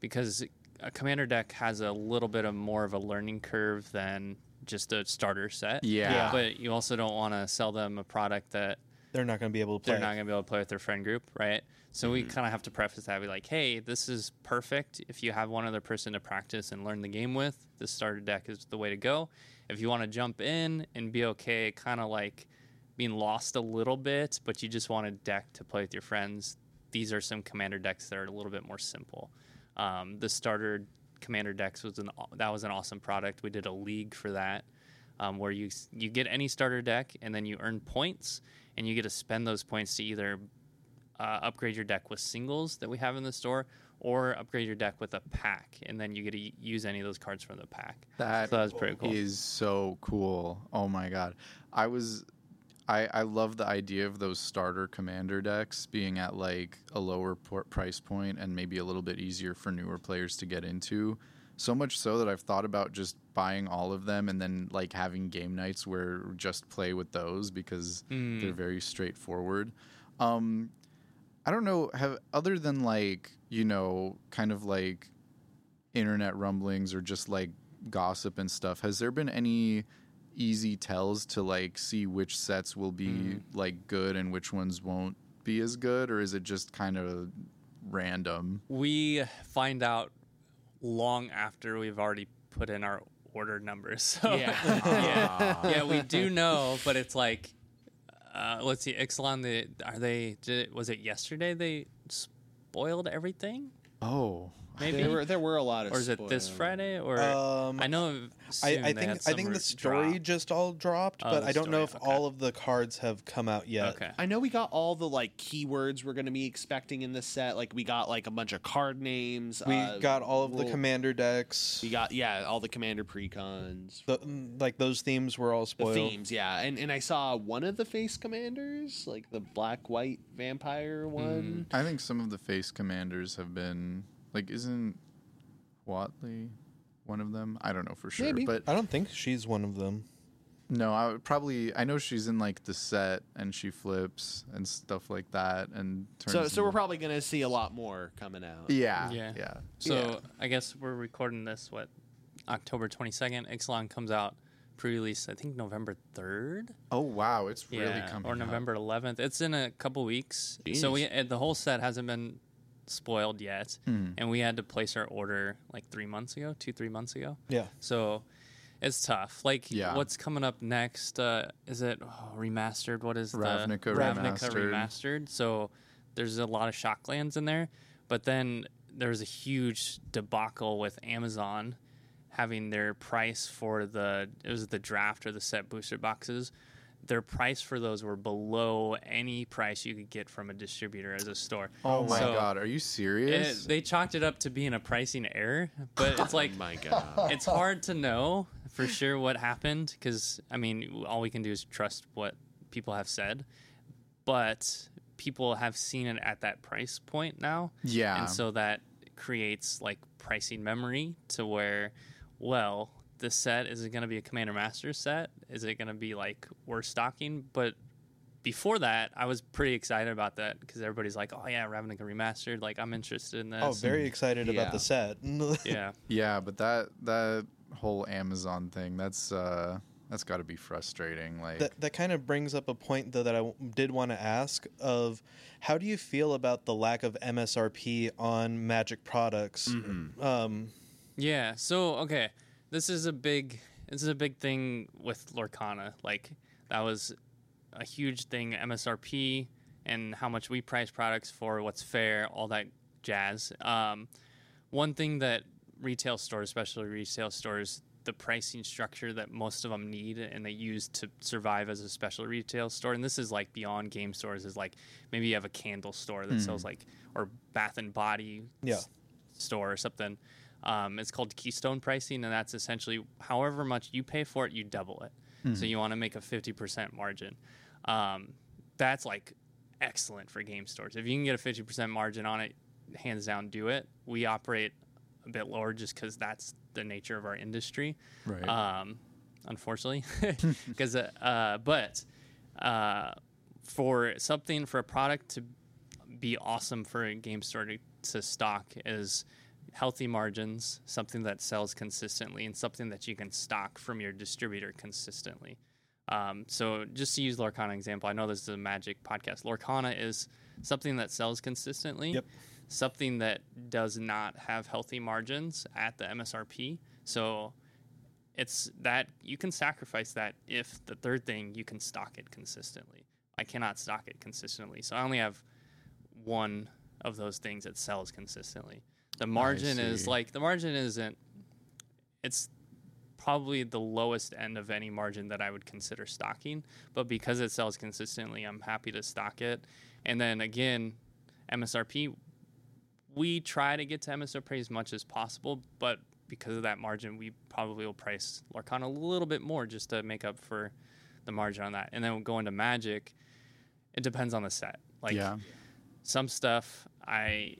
because a commander deck has a little bit of more of a learning curve than just a starter set. yeah, Yeah. But you also don't want to sell them a product that They're not going to be able to play. they're not going to be able to play with their friend group, right? So we kind of have to preface that be like, hey, this is perfect. If you have one other person to practice and learn the game with, this starter deck is the way to go. If you want to jump in and be okay, kind of like being lost a little bit, but you just want a deck to play with your friends, these are some commander decks that are a little bit more simple. Um, the starter commander decks was an that was an awesome product. We did a league for that, um, where you you get any starter deck and then you earn points, and you get to spend those points to either uh, upgrade your deck with singles that we have in the store, or upgrade your deck with a pack, and then you get to use any of those cards from the pack. That So that was pretty cool. is so cool. Oh my god. I was I I love the idea of those starter commander decks being at like a lower price point and maybe a little bit easier for newer players to get into. So much so that I've thought about just buying all of them and then like having game nights where just play with those because Mm. they're very straightforward. Um I don't know have other than like, you know, kind of like internet rumblings or just like gossip and stuff has there been any easy tells to like see which sets will be Mm. like good and which ones won't be as good or is it just kind of random We find out long after we've already put in our order numbers. So Yeah. yeah, yeah, we do know, but it's like, uh, let's see, Ixalan. The are they? Did, was it yesterday they spoiled everything? oh Maybe, There were there were a lot of or is it this. Friday? Or Um, I know. I, I think I think the story drop. just all dropped, Oh, but I don't know if okay. all of the cards have come out yet. Okay. I know we got all the like keywords we're going to be expecting in this set. Like we got like a bunch of card names. We uh, got all of the we'll- commander decks. We got yeah, all the commander precons. The, mm, like those themes were all The spoiled. themes, yeah, and and I saw one of the face commanders, like the black white vampire one. i think some of the face commanders have been like isn't Huatli one of them i don't know for sure Maybe. but I don't think she's one of them. no i would probably i know she's in like the set and she flips and stuff like that and turns So so we're probably going to see a lot more coming out. yeah Yeah. yeah So Yeah. I guess we're recording this what October twenty second. Ixalan comes out pre-release. I think November third. oh wow it's really yeah, coming or up. November 11th. It's in a couple weeks. So we uh, the whole set hasn't been spoiled yet, Hmm. and we had to place our order like three months ago, two three months ago. Yeah. So it's tough. Like, Yeah. what's coming up next? Uh, is it oh, remastered? What is Ravnica the Ravnica remastered. remastered? So there's a lot of shocklands in there, but then there's a huge debacle with Amazon having their price for the it was the draft or the set booster boxes their price for those were below any price you could get from a distributor as a store. Oh my So- god, are you It, serious? they chalked it up to being a pricing error, but it's oh like oh my god. it's hard to know for sure what happened because I mean, all we can do is trust what people have said, but people have seen it at that price point now, yeah. and so that creates like pricing memory to where, well, this set is it going to be a Commander Master set? Is it going to be like we're stocking? But before that, I was pretty excited about that because everybody's like, "Oh yeah, Ravnica remastered." Like I'm interested in this. Oh, very excited Yeah. about the set. yeah. yeah, but that that whole Amazon thing, that's uh that's got to be frustrating. Like that that kind of brings up a point though that I w- did want to ask of how do you feel about the lack of MSRP on Magic products? Mm-hmm. Um, Yeah. So okay, this is a big this is a big thing with Lorcana. Like that was a huge thing. MSRP and how much we price products for, what's fair, all that jazz. Um, one thing that retail stores, especially retail stores, the pricing structure that most of them need and they use to survive as a special retail store, and this is like beyond game stores, is like maybe you have a candle store that sells like or Bath and Body Yeah. s- store or something. Um, it's called Keystone pricing, and that's essentially however much you pay for it, you double it. So you want to make a 50% margin. Um, that's like excellent for game stores. If you can get a 50% margin on it, hands down, do it. We operate a bit lower just because that's the nature of our industry right. um, unfortunately, because uh, uh, but uh, for something for a product to be awesome for a game store to, to stock is healthy margins, something that sells consistently, and something that you can stock from your distributor consistently. Um, so just to use Lorcana example, I know this is a Magic podcast. Lorcana is something that sells consistently. Yep. Something that does not have healthy margins at the MSRP. So it's that you can sacrifice that if the third thing you can stock it consistently. I cannot stock it consistently, so I only have one of those things that sells consistently. The margin is like the margin isn't. It's probably the lowest end of any margin that I would consider stocking, but because it sells consistently, I'm happy to stock it. And then again, MSRP, we try to get to MSRP as much as possible, but because of that margin, we probably will price Lorcana a little bit more just to make up for the margin on that. And then we'll go into Magic. It depends on the set. Like yeah. some stuff I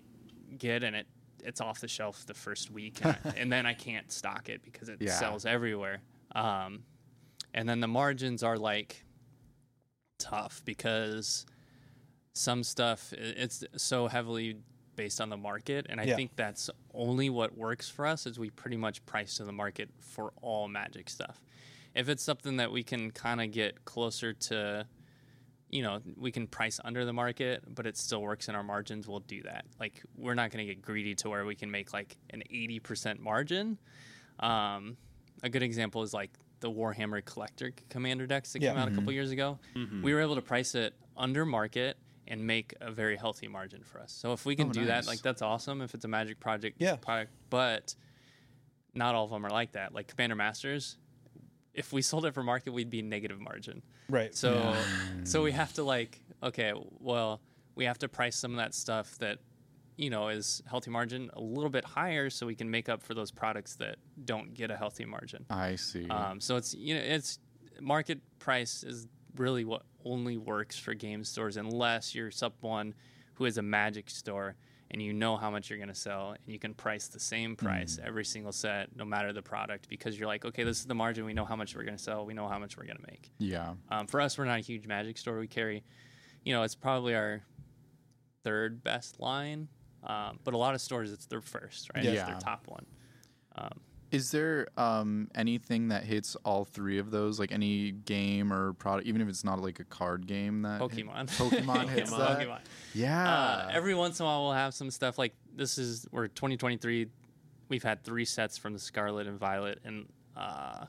get and it it's off the shelf the first week, and, I- and then I can't stock it because it Yeah. sells everywhere. Um, and then the margins are like tough because some stuff it's so heavily based on the market, and I Yeah. think that's only what works for us is we pretty much price to the market for all magic stuff. If it's something that we can kind of get closer to you know, we can price under the market, but it still works in our margins, we'll do that. Like, we're not going to get greedy to where we can make like an 80% margin. Um, a good example is like the Warhammer Collector Commander decks that Yeah. came out a couple years ago. We were able to price it under market and make a very healthy margin for us. So if we can Oh, do that, like that's awesome. If it's a Magic project Yeah. product, but not all of them are like that. Like Commander Masters, if we sold it for market, we'd be negative margin. right. So so we have to like okay, well, we have to price some of that stuff that you know is healthy margin a little bit higher so we can make up for those products that don't get a healthy margin. I see. Um, so it's you know it's market price is really what only works for game stores unless you're someone who is a magic store and you know how much you're going to sell and you can price the same price every single set no matter the product because you're like okay this is the margin we know how much we're going to sell we know how much we're going to make yeah. um, for us, we're not a huge magic store. We carry, you know, it's probably our third best line. Um, but a lot of stores, it's their first, right? It's Yeah. their top one. Um, Is there um, anything that hits all three of those? Like any game or product, even if it's not like a card game that hit- Pokemon. Pokemon that. Pokemon. Yeah. Uh, every once in a while, we'll have some stuff like this is we're 2023. We've had three sets from the Scarlet and Violet, and uh,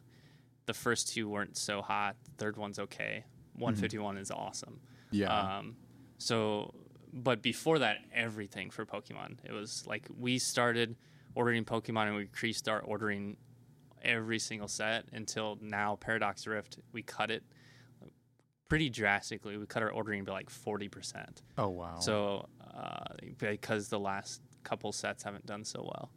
the first two weren't so hot. The third one's okay. 151 is awesome. yeah. Um, so, but before that, everything for Pokemon. It was like we started ordering Pokemon and we increased our ordering every single set until now. Paradox Rift, we cut it pretty drastically. We cut our ordering by like forty percent. Oh wow. So uh, because the last couple sets haven't done so well,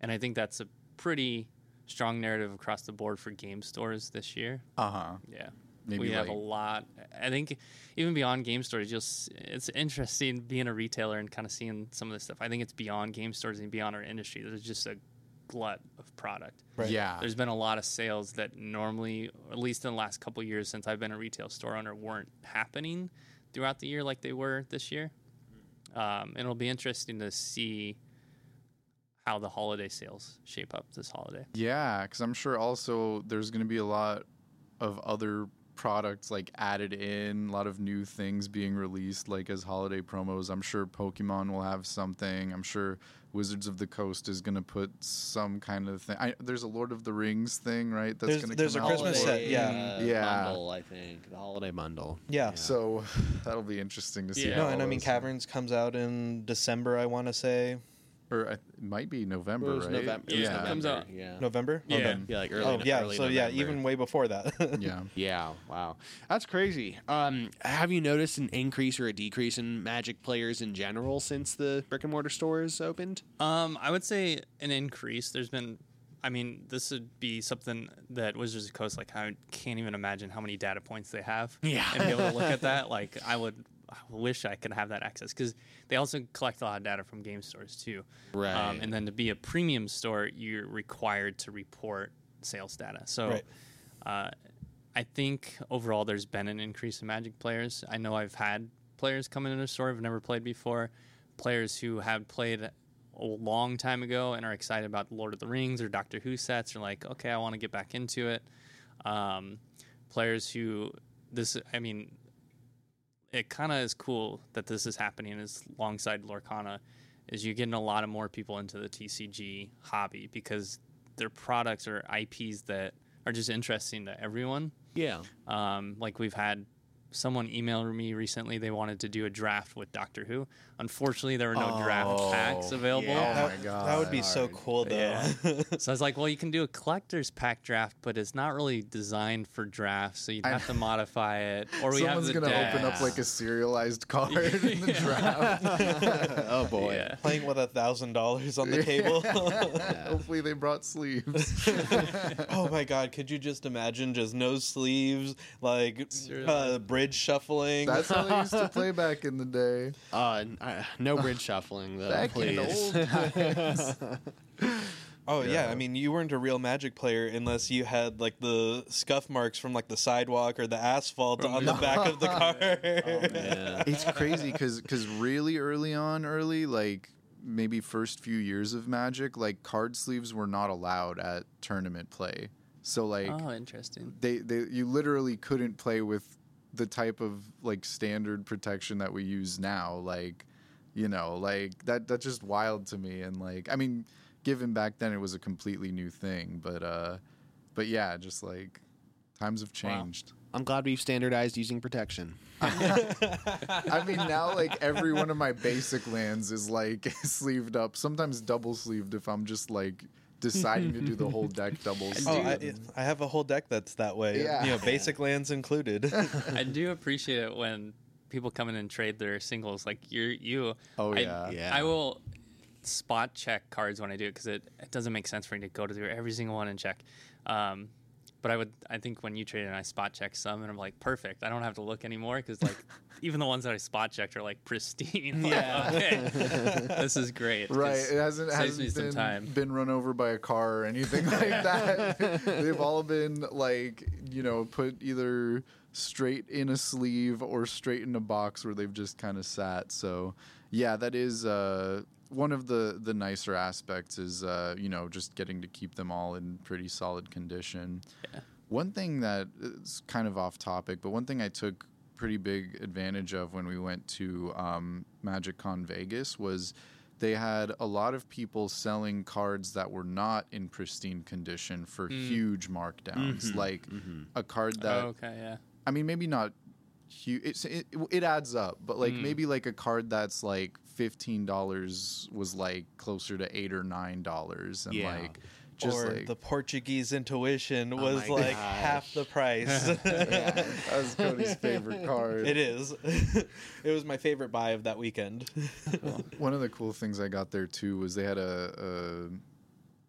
and I think that's a pretty strong narrative across the board for game stores this year. uh huh. Yeah. Maybe we have a lot. I think even beyond game stores, just it's interesting being a retailer and kind of seeing some of this stuff. I think it's beyond game stores and beyond our industry. There's just a glut of product. Right. Yeah. There's been a lot of sales that normally, at least in the last couple years since I've been a retail store owner, weren't happening throughout the year like they were this year. Um, and it'll be interesting to see how the holiday sales shape up this holiday. Yeah, because I'm sure also there's going to be a lot of other products like added in, a lot of new things being released like as holiday promos. I'm sure Pokemon will have something. I'm sure Wizards of the Coast is going to put some kind of thing. I, there's a Lord of the Rings thing, right? That's There's- going to there's come a out. Christmas set, Holiday, yeah. uh, Yeah. Bundle, I think the holiday bundle. Yeah. So that'll be interesting to see. Yeah. No, and I mean Caverns comes out in December. I want to say or it might be November, It was right? November. It was Yeah. November. Comes out. Yeah. November. Yeah. Okay. Yeah, like early. Oh yeah. early So yeah, even way before that. Yeah. Yeah, wow. That's crazy. Um, have you noticed an increase or a decrease in Magic players in general since the brick and mortar stores opened? Um, I would say an increase. There's been, I mean, this would be something that Wizards of Coast, like, I can't even imagine how many data points they have. Yeah. And be able to look at that. Like, I would I wish I could have that access because they also collect a lot of data from game stores, too. Right. Um, and then to be a premium store, you're required to report sales data. So, Right. uh, I think overall there's been an increase in Magic players. I know I've had players come into the store I've never played before, players who have played a long time ago and are excited about Lord of the Rings or Doctor Who sets are like, okay, I want to get back into it. Um, players who this, I mean, it kind of is cool that this is happening is alongside Lorcana is you're getting a lot of more people into the TCG hobby because their products are IPs that are just interesting to everyone. yeah. Um, like we've had someone emailed me recently they wanted to do a draft with Doctor Who. Unfortunately, there were no draft Oh, packs available. yeah. Oh that, my god. that would be so cool though. Yeah. So I was like, well, you can do a collector's pack draft, but it's not really designed for drafts, so you'd have to modify it. Or we Someone's have the gonna deck. open up like a serialized card in the draft. oh boy. Yeah. Playing with a thousand dollars on the table. Hopefully they brought sleeves. oh my god, could you just imagine just no sleeves, like Seriously. uh, bridge shuffling? That's how they used to play back in the day. Uh, n- uh, no bridge shuffling though, Back please. in old times. oh yeah. Yeah. I mean you weren't a real magic player unless you had like the scuff marks from like the sidewalk or the asphalt on the back of the car. yeah. it's crazy because because really early on, early like maybe first few years of Magic, like card sleeves were not allowed at tournament play. So like Oh, interesting. they they you literally couldn't play with the type of like standard protection that we use now like you know like that that's just wild to me and like i mean given back then it was a completely new thing but uh but yeah just like times have Wow. changed I'm glad we've standardized using protection. i mean now like every one of my basic lands is like sleeved up sometimes double sleeved if i'm just like deciding to do the whole deck double Oh, I, I have a whole deck that's that way. Yeah. You know, basic lands included. I do appreciate it when people come in and trade their singles. Like you're you. Oh, I- yeah. Yeah. I will spot check cards when I do it because it, it doesn't make sense for me to go to through every single one and check. Um, but I would, I think when you trade and I spot check some, and I'm like, perfect. I don't have to look anymore because like even the ones that I spot checked are like pristine. Like, Yeah. okay, this is great Right, it hasn't, saves hasn't been, time. been run over by a car or anything like that. They've all been like, you know, put either straight in a sleeve or straight in a box where they've just kind of sat. So, yeah, that is uh, one of the the nicer aspects is uh, you know just getting to keep them all in pretty solid condition. Yeah. One thing that is kind of off topic, but one thing I took pretty big advantage of when we went to um, Magic Con Vegas was they had a lot of people selling cards that were not in pristine condition for huge markdowns. Like a card that, oh, okay, yeah. I mean, maybe not huge. It's, it, it adds up, but like Mm. maybe like a card that's like fifteen dollars was like closer to eight or nine dollars, and Yeah. like Just or like the Portuguese intuition Oh was like gosh. half the price. that was Cody's favorite card. it is. it was my favorite buy of that weekend. One of the cool things I got there too was they had a, a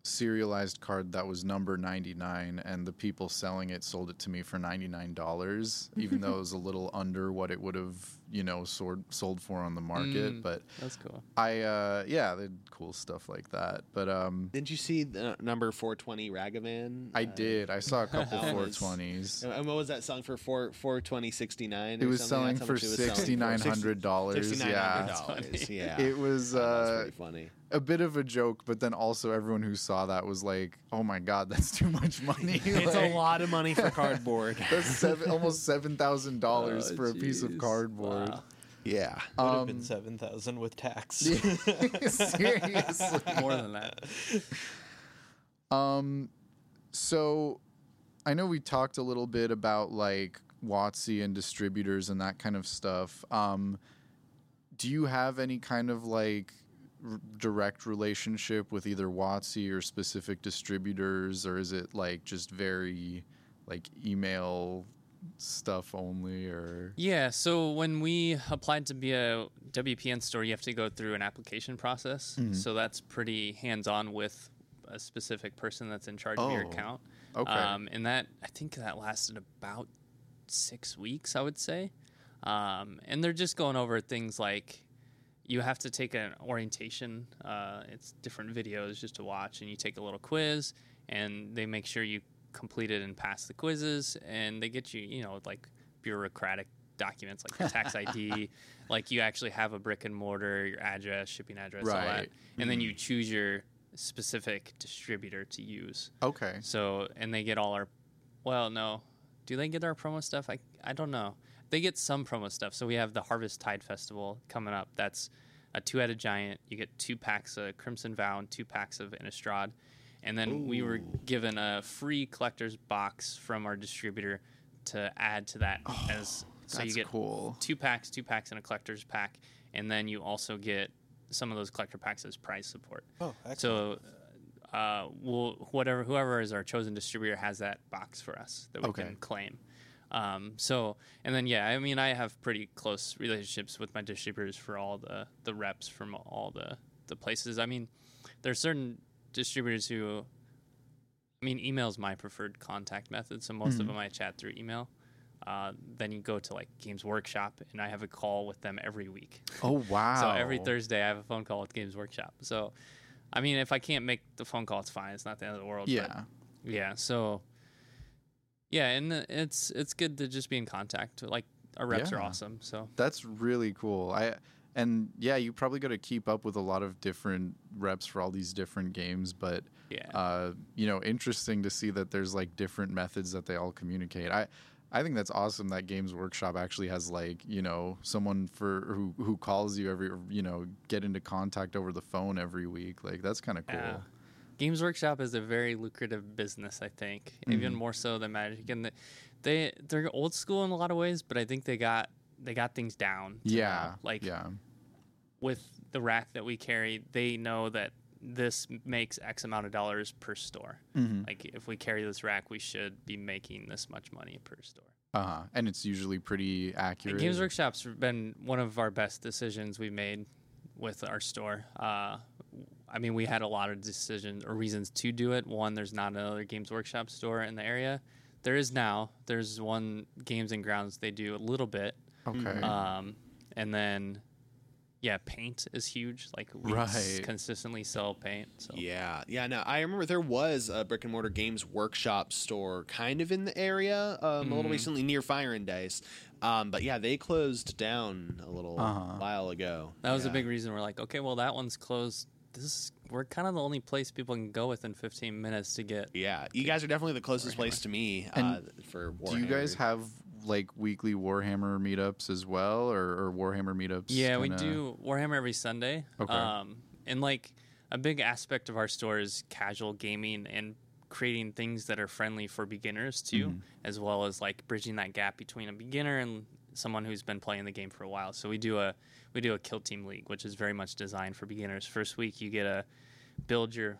serialized card that was number 99 and the people selling it sold it to me for $99 even though it was a little under what it would have you know sold, sold for on the market Mm. but That's cool. i uh yeah they had cool stuff like that but um Didn't you see the number 420 Ragavan? i Uh, did i saw a couple 420s And what was that selling for? Four four twenty sixty nine. it was selling for $6900 yeah dollars. Yeah, it was That was uh pretty funny. a bit of a joke, but then also everyone who saw that was like, "Oh my god, that's too much money!" It's a lot of money for cardboard. That's seven, almost seven thousand dollars Oh, for a piece of jeez. Cardboard. Wow. yeah. Would have Um, been seven thousand with tax. Seriously. More than that. Um, so I know we talked a little bit about like WotC and distributors and that kind of stuff. Um, do you have any kind of like r- direct relationship with either WotC or specific distributors, or is it like just very like email stuff only, or Yeah, so when we applied to be a WPN store, you have to go through an application process. Mhm. So that's pretty hands on with a specific person that's in charge of your Oh, account. okay? Um, and that, I think that lasted about six weeks, I would say. Um, and they're just going over things like you have to take an orientation. Uh, it's different videos just to watch, and you take a little quiz, and they make sure you complete it and pass the quizzes, and they get you, you know, like bureaucratic documents like your tax ID, like you actually have a brick and mortar, your address, shipping address, all that, Right. and then you mm. choose your specific distributor to use. okay, So, and they get all our, well, no, do they get our promo stuff? I, I don't know. They get some promo stuff. So we have the Harvest Tide Festival coming up. That's a two-headed giant. You get two packs of Crimson Vow and two packs of Innistrad. And then we were given a free collector's box from our distributor to add to that as so you get cool. two packs, two packs, and a collector's pack, and then you also get some of those collector packs as prize support. Oh, excellent. So, uh, we'll whatever whoever is our chosen distributor has that box for us that we Okay. can claim. Um, so, and then yeah, I mean, I have pretty close relationships with my distributors for all the the reps from all the the places. I mean, there's certain distributors who, I mean, email is my preferred contact method. So most of Mhm. them I chat through email. Uh, then you go to like Games Workshop, and I have a call with them every week. Oh wow! So every Thursday I have a phone call with Games Workshop. So, I mean, if I can't make the phone call, it's fine. It's not the end of the world. but yeah. yeah. So, yeah, and it's it's good to just be in contact. Like our reps are awesome. So That's really cool. I and yeah, you probably got to keep up with a lot of different reps for all these different games, but yeah, uh, you know, interesting to see that there's like different methods that they all communicate. I I think that's awesome that Games Workshop actually has like, you know, someone for who who calls you every you know, get into contact over the phone every week. Like that's kind of cool. Yeah. Games Workshop is a very lucrative business. I think even Mhm. more so than Magic, and the, they they're old school in a lot of ways, but I think they got they got things down. Yeah. now. like yeah. with the rack that we carry, they know that this makes X amount of dollars per store. Mhm. Like if we carry this rack, we should be making this much money per store. Uh-huh. And it's usually pretty accurate. Games Workshop's been one of our best decisions we made with our store. Uh, I mean, we had a lot of decisions or reasons to do it. One, there's not another Games Workshop store in the area. There is now. There's one Games and Grounds. They do a little bit, Okay. um, and then yeah, paint is huge. Like we Right. consistently sell paint. So Yeah, yeah. No, I remember there was a brick and mortar games workshop store kind of in the area um, a little Mhm. recently near Fire and Dice. Um, but yeah, they closed down a little Uh-huh. while ago. that was yeah. a big reason. We're like, okay, well that one's closed. This is, we're kind of the only place people can go within 15 minutes to get Yeah, you guys are definitely the closest place to me uh, And for Warhammer. Do you guys have like weekly Warhammer meetups as well, or, or Warhammer meetups? Yeah, we kinda- do Warhammer every Sunday. Okay. Um, and like a big aspect of our store is casual gaming and creating things that are friendly for beginners too, Mhm. as well as like bridging that gap between a beginner and someone who's been playing the game for a while. So we do a we do a kill team league, which is very much designed for beginners. First week you get a build your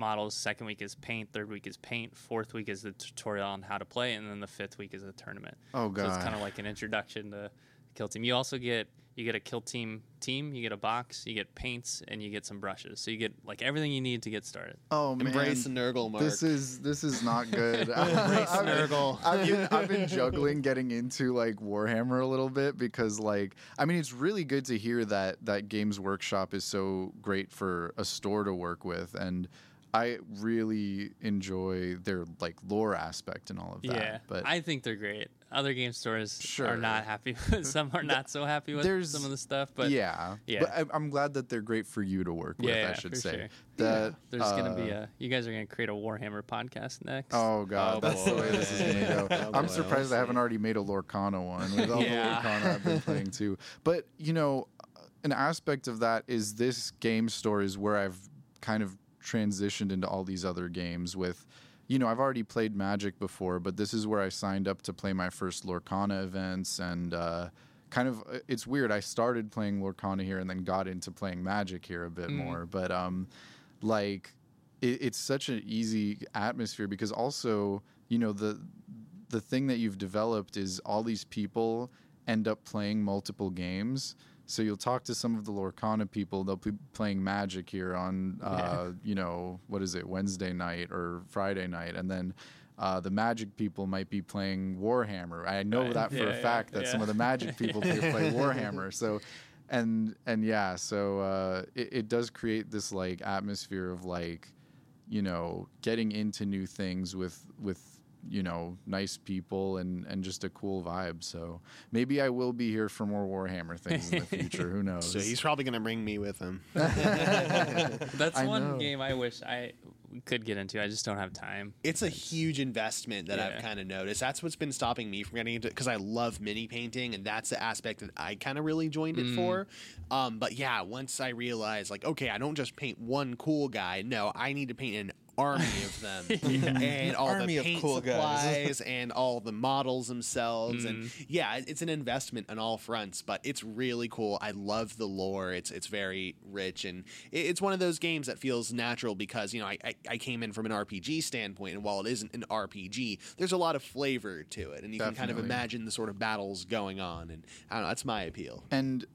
models. Second week is paint. Third week is paint. Fourth week is the tutorial on how to play, and then the fifth week is a tournament. Oh god! So it's kind of like an introduction to kill team. You also get you get a kill team team. You get a box. You get paints, and you get some brushes. So you get like everything you need to get started. oh man. Embrace Nurgle, Mark. This is this is not good. Embrace I've, been, Nurgle. I've been I've been juggling getting into like Warhammer a little bit because like I mean it's really good to hear that that Games Workshop is so great for a store to work with and I really enjoy their like lore aspect and all of that. yeah, but I think they're great. Other game stores Sure. are not happy. with Some are not so happy with There's- some of the stuff. But yeah, yeah. But I, I'm glad that they're great for you to work with. Yeah, I should for say sure. that there's gonna be uh, a. You guys are gonna create a Warhammer podcast next. Oh god, Oh, that's the way this is gonna go. Oh, I'm boy, surprised I haven't already made a Lorcana one with all Yeah. the Lorcana I've been playing too. But you know, an aspect of that is this game store is where I've kind of transitioned into all these other games with. You know, I've already played Magic before, but this is where I signed up to play my first Lorcana events, and uh, kind of uh, it's weird. I started playing Lorcana here, and then got into playing Magic here a bit Mm. more. But um, like it, it's such an easy atmosphere because also you know the the thing that you've developed is all these people end up playing multiple games so you'll talk to some of the Lorcana people. They'll be playing magic here on uh, you know what is it wednesday night or friday night. And then uh, the magic people might be playing warhammer. I know Right. that for Yeah, a yeah, fact that some of the magic people play, play warhammer. So and and yeah so uh, it, it does create this like atmosphere of like you know getting into new things with with you know nice people and and just a cool vibe so maybe i will be here for more warhammer things in the future who knows so he's probably going to bring me with him. That's I one know. game I wish I could get into. I just don't have time. It's a huge investment that I've kind of noticed. That's what's been stopping me from getting into because I love mini painting, and that's the aspect that I kind of really joined it for. Um, but yeah, once I realized, like, okay, I don't just paint one cool guy. No, I need to paint an army of them, and all Army the of paint cool guys. supplies and all the models themselves. And mm-hmm. yeah, it's an investment on all fronts, but it's really cool. I love the lore. It's it's very rich, and it's one of those games that feels natural because you know I, I, I came in from an RPG standpoint, and while it isn't an RPG, there's a lot of flavor to it, and you can kind of imagine the sort of battles going on, and I don't know. That's my appeal. and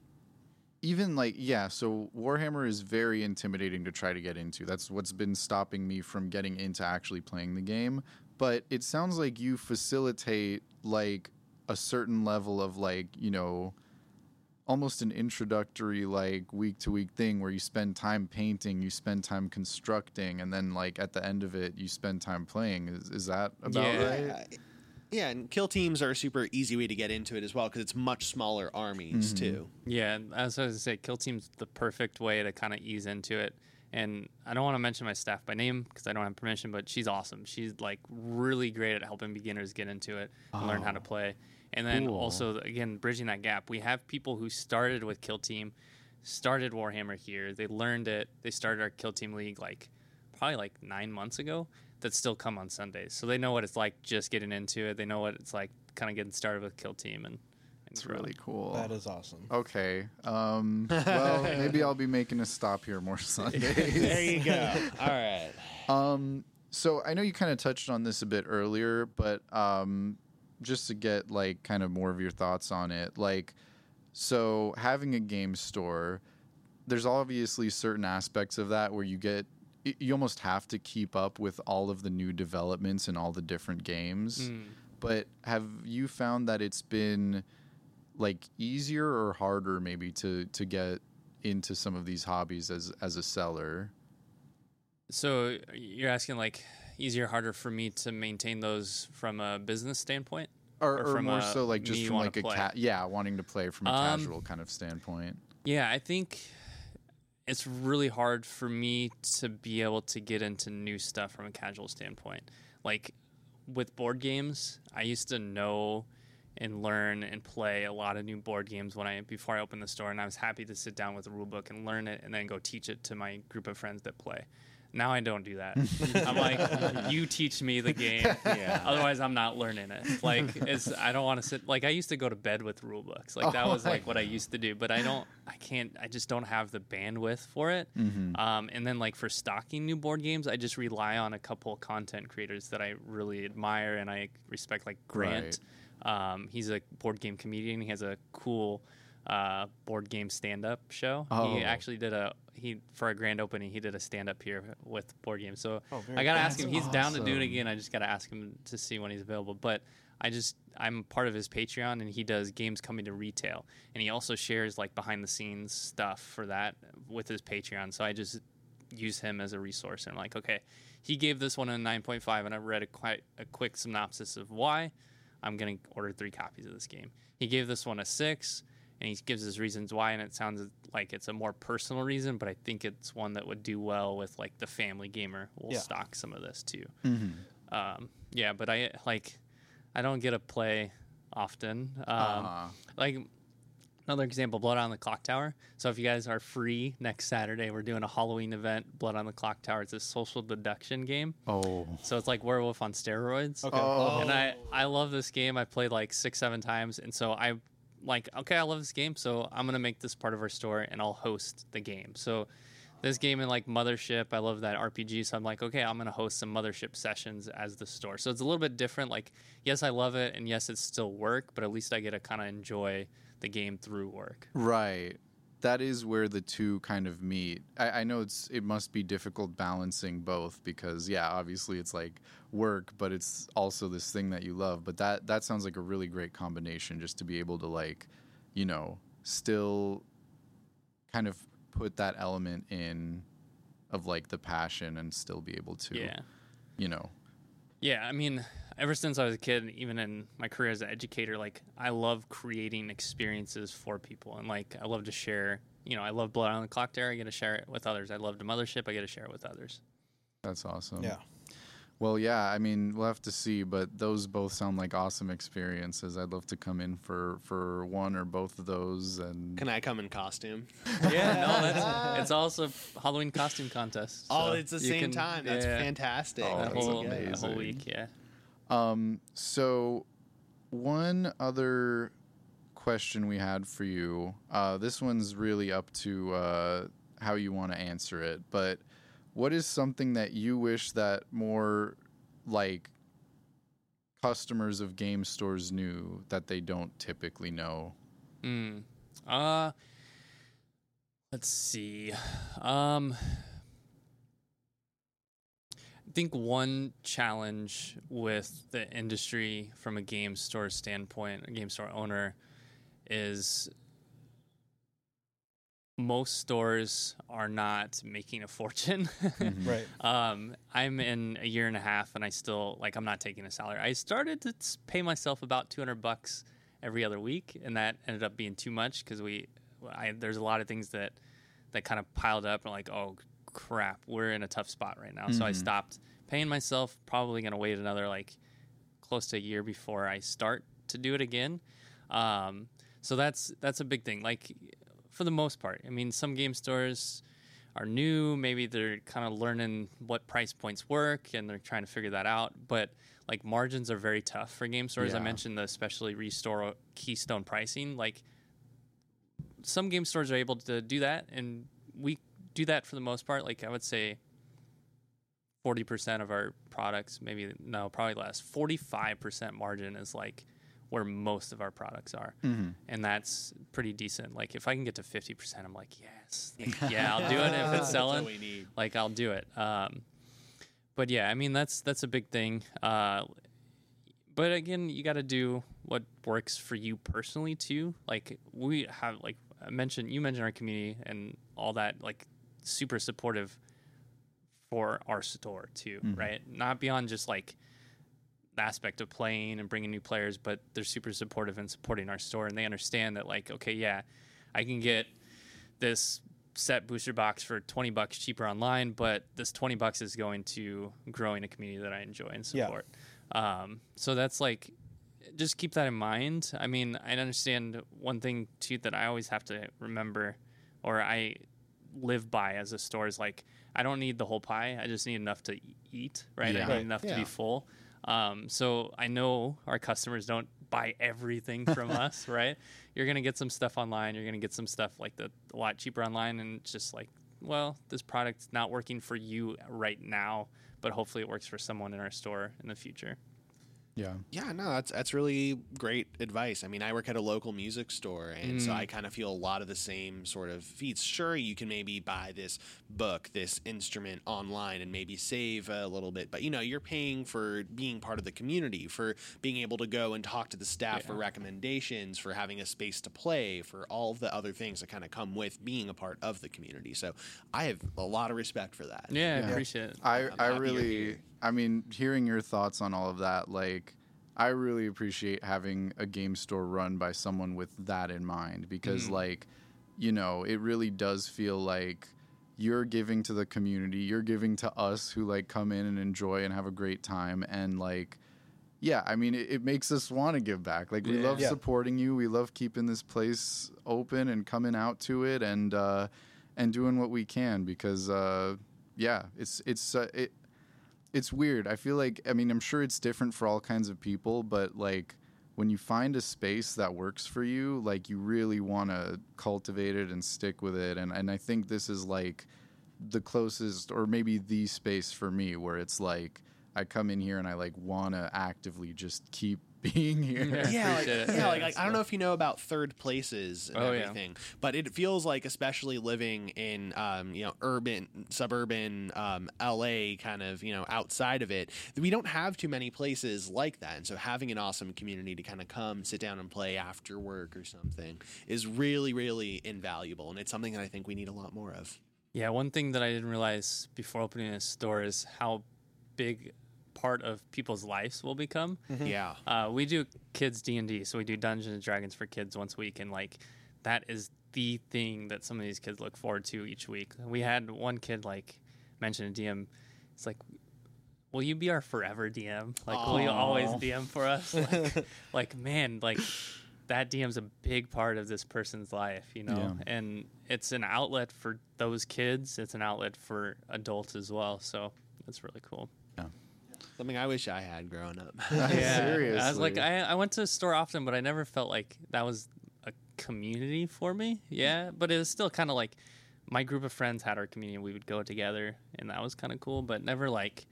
even like yeah so warhammer is very intimidating to try to get into. That's what's been stopping me from getting into actually playing the game. But it sounds like you facilitate like a certain level of like you know almost an introductory like week to week thing where you spend time painting you spend time constructing and then like at the end of it you spend time playing. Is, is that about Yeah. right Yeah, yeah, and kill teams are a super easy way to get into it as well because it's much smaller armies mm-hmm. too. Yeah, as I was gonna say, Kill Team's the perfect way to kind of ease into it. And I don't want to mention my staff by name because I don't have permission, but she's awesome. She's like really great at helping beginners get into it and learn how to oh. play. And then Cool. also, again, bridging that gap, we have people who started with Kill Team, started Warhammer here. They learned it. They started our Kill Team League like probably like nine months ago that still come on Sundays. So they know what it's like just getting into it. They know what it's like kind of getting started with Kill Team. And, and it's grow. really cool That is awesome. okay um well maybe i'll be making a stop here more sundays There you go. All right. Um, so I know you kind of touched on this a bit earlier, but um, just to get like kind of more of your thoughts on it, like, so having a game store, there's obviously certain aspects of that where you get y- you almost have to keep up with all of the new developments and all the different games. Mm. But have you found that it's been like easier or harder maybe to to get into some of these hobbies as as a seller? So you're asking like easier, harder for me to maintain those from a business standpoint? or, Or or more so like just from like a play? cat yeah wanting to play from a Um, casual kind of standpoint Yeah, I think it's really hard for me to be able to get into new stuff from a casual standpoint. Like with board games, I used to know and learn and play a lot of new board games when I before I opened the store and I was happy to sit down with a rule book and learn it and then go teach it to my group of friends that play. Now I don't do that. I'm like, you teach me the game. Yeah. Otherwise, I'm not learning it. Like, it's I don't want to sit. Like, I used to go to bed with rule books. Like that Oh was my like what I used to do. But I don't. I can't. I just don't have the bandwidth for it. Mm-hmm. Um, and then like for stocking new board games, I just rely on a couple content creators that I really admire and I respect, like Grant. Um, he's a board game comedian. He has a cool uh, board game stand-up show. Oh. He actually did a he for a grand opening. He did a stand-up here with board games. So Oh, I gotta ask him. He's down to do it again. I just gotta ask him to see when he's available. But I just I'm part of his Patreon, and he does games coming to retail, and he also shares like behind the scenes stuff for that with his Patreon. So I just use him as a resource, and I'm like, okay, he gave this one a 9.5, and I read a quite a quick synopsis of why. I'm gonna order three copies of this game. He gave this one a six, and he gives his reasons why, and it sounds like it's a more personal reason, but I think it's one that would do well with like the family gamer. We'll Yeah. stock some of this too. Mm-hmm. Um, yeah, but I like I don't get to play often. Um, Ah. like another example, Blood on the Clock Tower. So if you guys are free next Saturday, we're doing a Halloween event. Blood on the Clock Tower. It's a social deduction game. oh. So it's like Werewolf on steroids. Okay. Oh. And I I love this game. I've played like six seven times, and so I like okay, I love this game, so I'm gonna make this part of our store, and I'll host the game. So this game in like Mothership, I love that RPG, so I'm like okay, I'm gonna host some Mothership sessions as the store. So it's a little bit different. Like yes, I love it, and yes, it's still work, but at least I get to kind of enjoy the game through work. Right. That is where the two kind of meet. I, I know it's it must be difficult balancing both because yeah, obviously it's like work, but it's also this thing that you love. But that that sounds like a really great combination just to be able to like, you know, still kind of put that element in of like the passion and still be able to Yeah. you know. Yeah, I mean, ever since I was a kid, even in my career as an educator, like I love creating experiences for people, and like I love to share. You know, I love Blood on the Clock Tower. I get to share it with others. I love the Mothership. I get to share it with others. That's awesome. Yeah. Well, yeah, I mean, we'll have to see, but those both sound like awesome experiences. I'd love to come in for for one or both of those, and Can I come in costume? Yeah, no, that's it's also Halloween costume contest. oh, so it's the same can- time. That's yeah, fantastic. Oh, That that's whole, amazing. that whole week, yeah. Um, so one other question we had for you. Uh, this one's really up to uh, how you want to answer it, but what is something that you wish that more like customers of game stores knew that they don't typically know? Mm. Uh let's see. Um think one challenge with the industry from a game store standpoint, a game store owner, is most stores are not making a fortune. Right. Um, I'm in a year and a half, and I still like I'm not taking a salary. I started to pay myself about 200 bucks every other week, and that ended up being too much because we, I, there's a lot of things that that kind of piled up, and like, oh crap, we're in a tough spot right now. So I Mhm. stopped paying myself. Probably gonna wait another like close to a year before I start to do it again. Um, so that's that's a big thing. Like for the most part, I mean, some game stores are new. Maybe they're kind of learning what price points work and they're trying to figure that out. But like margins are very tough for game stores. I mentioned the especially restore keystone pricing. Like some game stores are able to do that, and we do that for the most part. Like I would say. 40% of our products, maybe no, probably less. 45% margin is like where most of our products are Mm-hmm. and that's pretty decent. Like if I can get to fifty percent, I'm like, yes, Like, yeah, I'll do it if it's That's all selling. we need. Like I'll do it. Um, but yeah, I mean that's that's a big thing. Uh, but again, you got to do what works for you personally too. Like we have, like I mentioned, you mentioned our community and all that, like super supportive for our store too, Mhm. right? Not beyond just like the aspect of playing and bringing new players, but they're super supportive and supporting our store, and they understand that like, okay, yeah, I can get this set booster box for 20 bucks cheaper online but this 20 bucks is going to growing a community that i enjoy and Yeah. support um, so that's like just keep that in mind i mean i understand one thing too that i always have to remember or i live by as a store is like I don't need the whole pie. I just need enough to eat, right? Yeah. I need Right. enough to be full. Um, so I know our customers don't buy everything from us, right? You're gonna get some stuff online. You're gonna get some stuff like the a lot cheaper online, and it's just like, well, this product's not working for you right now, but hopefully it works for someone in our store in the future. Yeah. Yeah, no, that's that's really great advice. I mean, I work at a local music store, and so I mm. kind of feel a lot of the same sort of feats. Sure, you can maybe buy this book, this instrument online, and maybe save a little bit, but you know, you're paying for being part of the community, for being able to go and talk to the staff for recommendations, for having a space to play, for all of the other things that kind of come with being a part of the community. So, I have a lot of respect for that. Yeah, I appreciate it. I, I'm I really here. I mean hearing your thoughts on all of that like I really appreciate having a game store run by someone with that in mind because Mm-hmm. like you know it really does feel like you're giving to the community you're giving to us who like come in and enjoy and have a great time and like yeah I mean it, it makes us want to give back like we Yeah. love Yeah. supporting you we love keeping this place open and coming out to it and uh and doing what we can because uh yeah it's it's uh, it it's weird. I feel like I mean I'm sure it's different for all kinds of people, but like when you find a space that works for you, like you really want to cultivate it and stick with it. And and I think this is like the closest or maybe the space for me where it's like I come in here and I like want to actively just keep being here. Yeah. yeah, like, it. yeah, Yeah, like, like I don't know if you know about third places and Oh, yeah. everything, but it feels like, especially living in um, you know urban, suburban um, LA, kind of you know outside of it, we don't have too many places like that. And so having an awesome community to kind of come, sit down, and play after work or something is really, really invaluable, and it's something that I think we need a lot more of. Yeah, one thing that I didn't realize before opening a store is how big part of people's lives will become. Yeah. Uh, we do kids D and D, so we do Dungeons and Dragons for kids once a week, and like that is the thing that some of these kids look forward to each week. We had one kid like mention a DM. It's like, will you be our forever DM? Like, will you always Aw. DM for us? Like, like man, like that DM's a big part of this person's life, you know, and it's an outlet for those kids. It's an outlet for adults as well. So that's really cool. Something I wish I had growing up. Seriously. I was like, I, I went to the store often, but I never felt like that was a community for me. Yeah, but it was still kind of like my group of friends had our community. We would go together, and that was kind of cool, but never like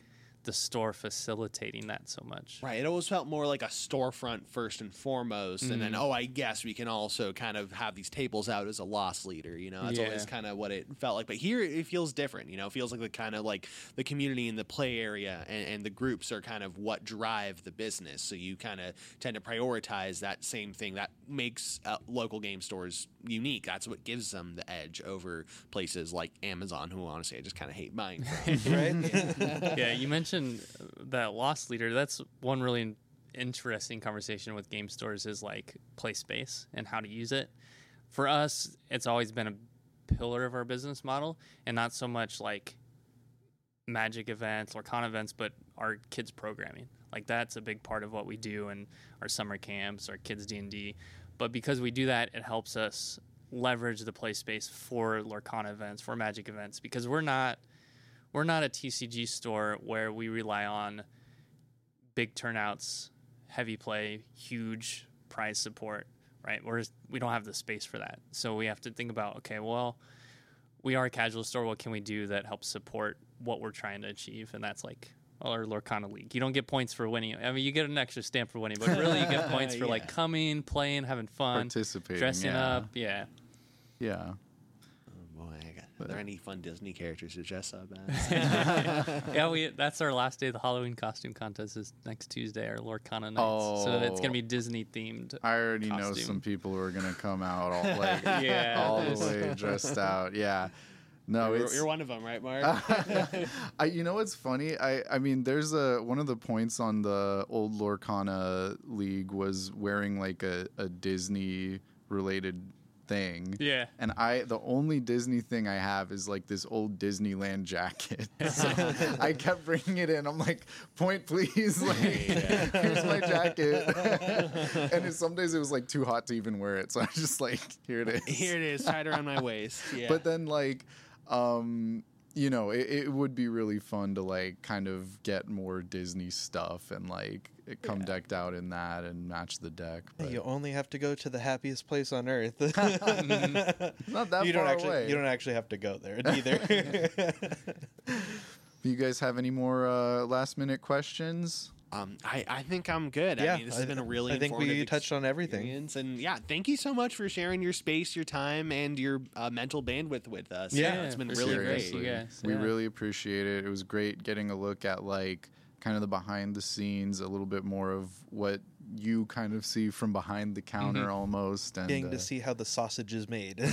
the store facilitating that so much. Right. It always felt more like a storefront first and foremost, and Mm-hmm. then oh, I guess we can also kind of have these tables out as a loss leader. You know, that's always kind of what it felt like. But here it feels different. You know, it feels like the kind of like the community and the play area and, and the groups are kind of what drive the business. So you kind of tend to prioritize that same thing that makes uh, local game stores unique. That's what gives them the edge over places like Amazon, who honestly I just kind of hate buying from. right? yeah, you mentioned Uh, that loss leader. That's one really interesting conversation with game stores is like play space and how to use it. For us, it's always been a pillar of our business model and not so much like magic events or con events, but our kids programming. Like that's a big part of what we do in our summer camps, our kids D and D. But because we do that, it helps us leverage the play space for Lorcana events, for magic events, because we're not we're not a TCG store where we rely on big turnouts, heavy play, huge prize support, right? We're we don't have the space for that. So we have to think about okay, well, we are a casual store. What can we do that helps support what we're trying to achieve? And that's like our Lorcana League. You don't get points for winning. I mean, you get an extra stamp for winning, but really you get points for like coming, playing, having fun, participating. dressing yeah. up. Yeah. Yeah. Oh boy, I got- are there any fun Disney characters to dress up as? yeah, we that's our last day. Of The Halloween costume contest is next Tuesday, our Lorcana nights. So it's Oh. gonna be oh. Disney themed. I already know some people who are gonna come out all like Yeah, all the way dressed out. Yeah. No, you're, it's you're one of them, right, Mark? I, you know what's funny? I, I mean, there's a one of the points on the old Lorcana League was wearing like a, a Disney related thing. Yeah. And I, the only Disney thing I have is like this old Disneyland jacket. So I kept bringing it in. I'm like, point please, like, here's my jacket. and it, some days it was like too hot to even wear it, so I was just like, here it is. Here it is, tied around my waist. Yeah. But then like um, you know, it, it would be really fun to like kind of get more Disney stuff and like come Yeah. decked out in that and match the deck. But You only have to go to the happiest place on earth. not that you don't far actually away. you don't actually have to go there either. Do you guys have any more uh, last minute questions? Um, I, I think I'm good. yeah, I mean, this has been a really I think we touched on everything. And yeah, thank you so much for sharing your space, your time, and your uh, mental bandwidth with us. Yeah, it's been really sure. great. Seriously. You We yeah. really appreciate it. It was great getting a look at like kind of the behind the scenes, a little bit more of what you kind of see from behind the counter Mm-hmm. almost. And Getting uh, to see how the sausage is made.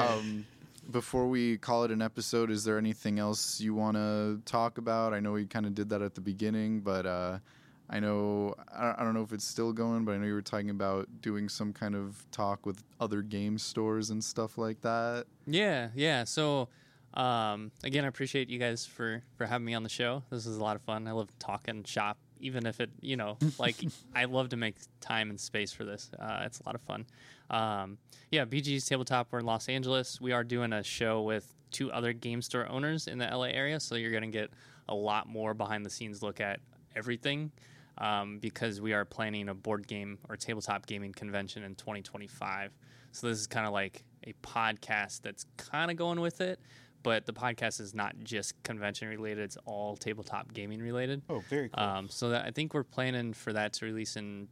um, before we call it an episode, is there anything else you want to talk about? I know we kind of did that at the beginning, but uh, I know I I don't know if it's still going, but I know you were talking about doing some kind of talk with other game stores and stuff like that. Yeah, yeah. So, um, again, I appreciate you guys for for having me on the show. This is a lot of fun. I love talking shop, even if it, you know, like I love to make time and space for this. Uh, it's a lot of fun. Um, yeah, BG's Tabletop. We're in Los Angeles. We are doing a show with two other game store owners in the LA area, so you're gonna get a lot more behind the scenes look at everything. Um, because we are planning a board game or tabletop gaming convention in 2025. So this is kind of like a podcast that's kind of going with it, but the podcast is not just convention related; it's all tabletop gaming related. oh, very cool. Um, so that I think we're planning for that to release in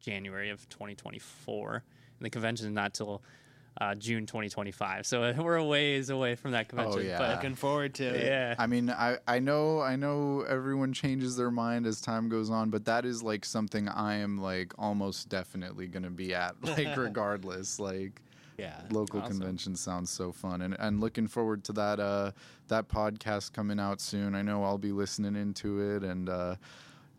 January of 2024, and the convention is not till uh, June 2025. So we're a ways away from that convention. Oh, yeah. but Looking forward to it. yeah, I mean, I, I know I know everyone changes their mind as time goes on, but that is like something I am like almost definitely gonna be at, like regardless. Like Yeah. local Awesome. convention sounds so fun, and and looking forward to that uh that podcast coming out soon. I know I'll be listening into it, and uh,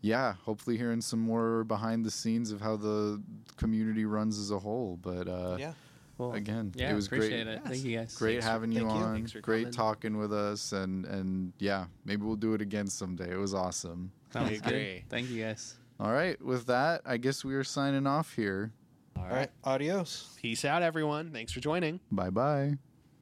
yeah, hopefully hearing some more behind the scenes of how the community runs as a whole. But uh, yeah. Cool. again, yeah, it was great. appreciate it. Thank you guys. Great Thanks for- having you thank you. on. Thanks for Great coming. talking with us, and and yeah, maybe we'll do it again someday. It was awesome. Sounds I good. Thank you guys. All right, with that, I guess we are signing off here. All All right. Adios. Peace out, everyone. Thanks for joining. Bye bye.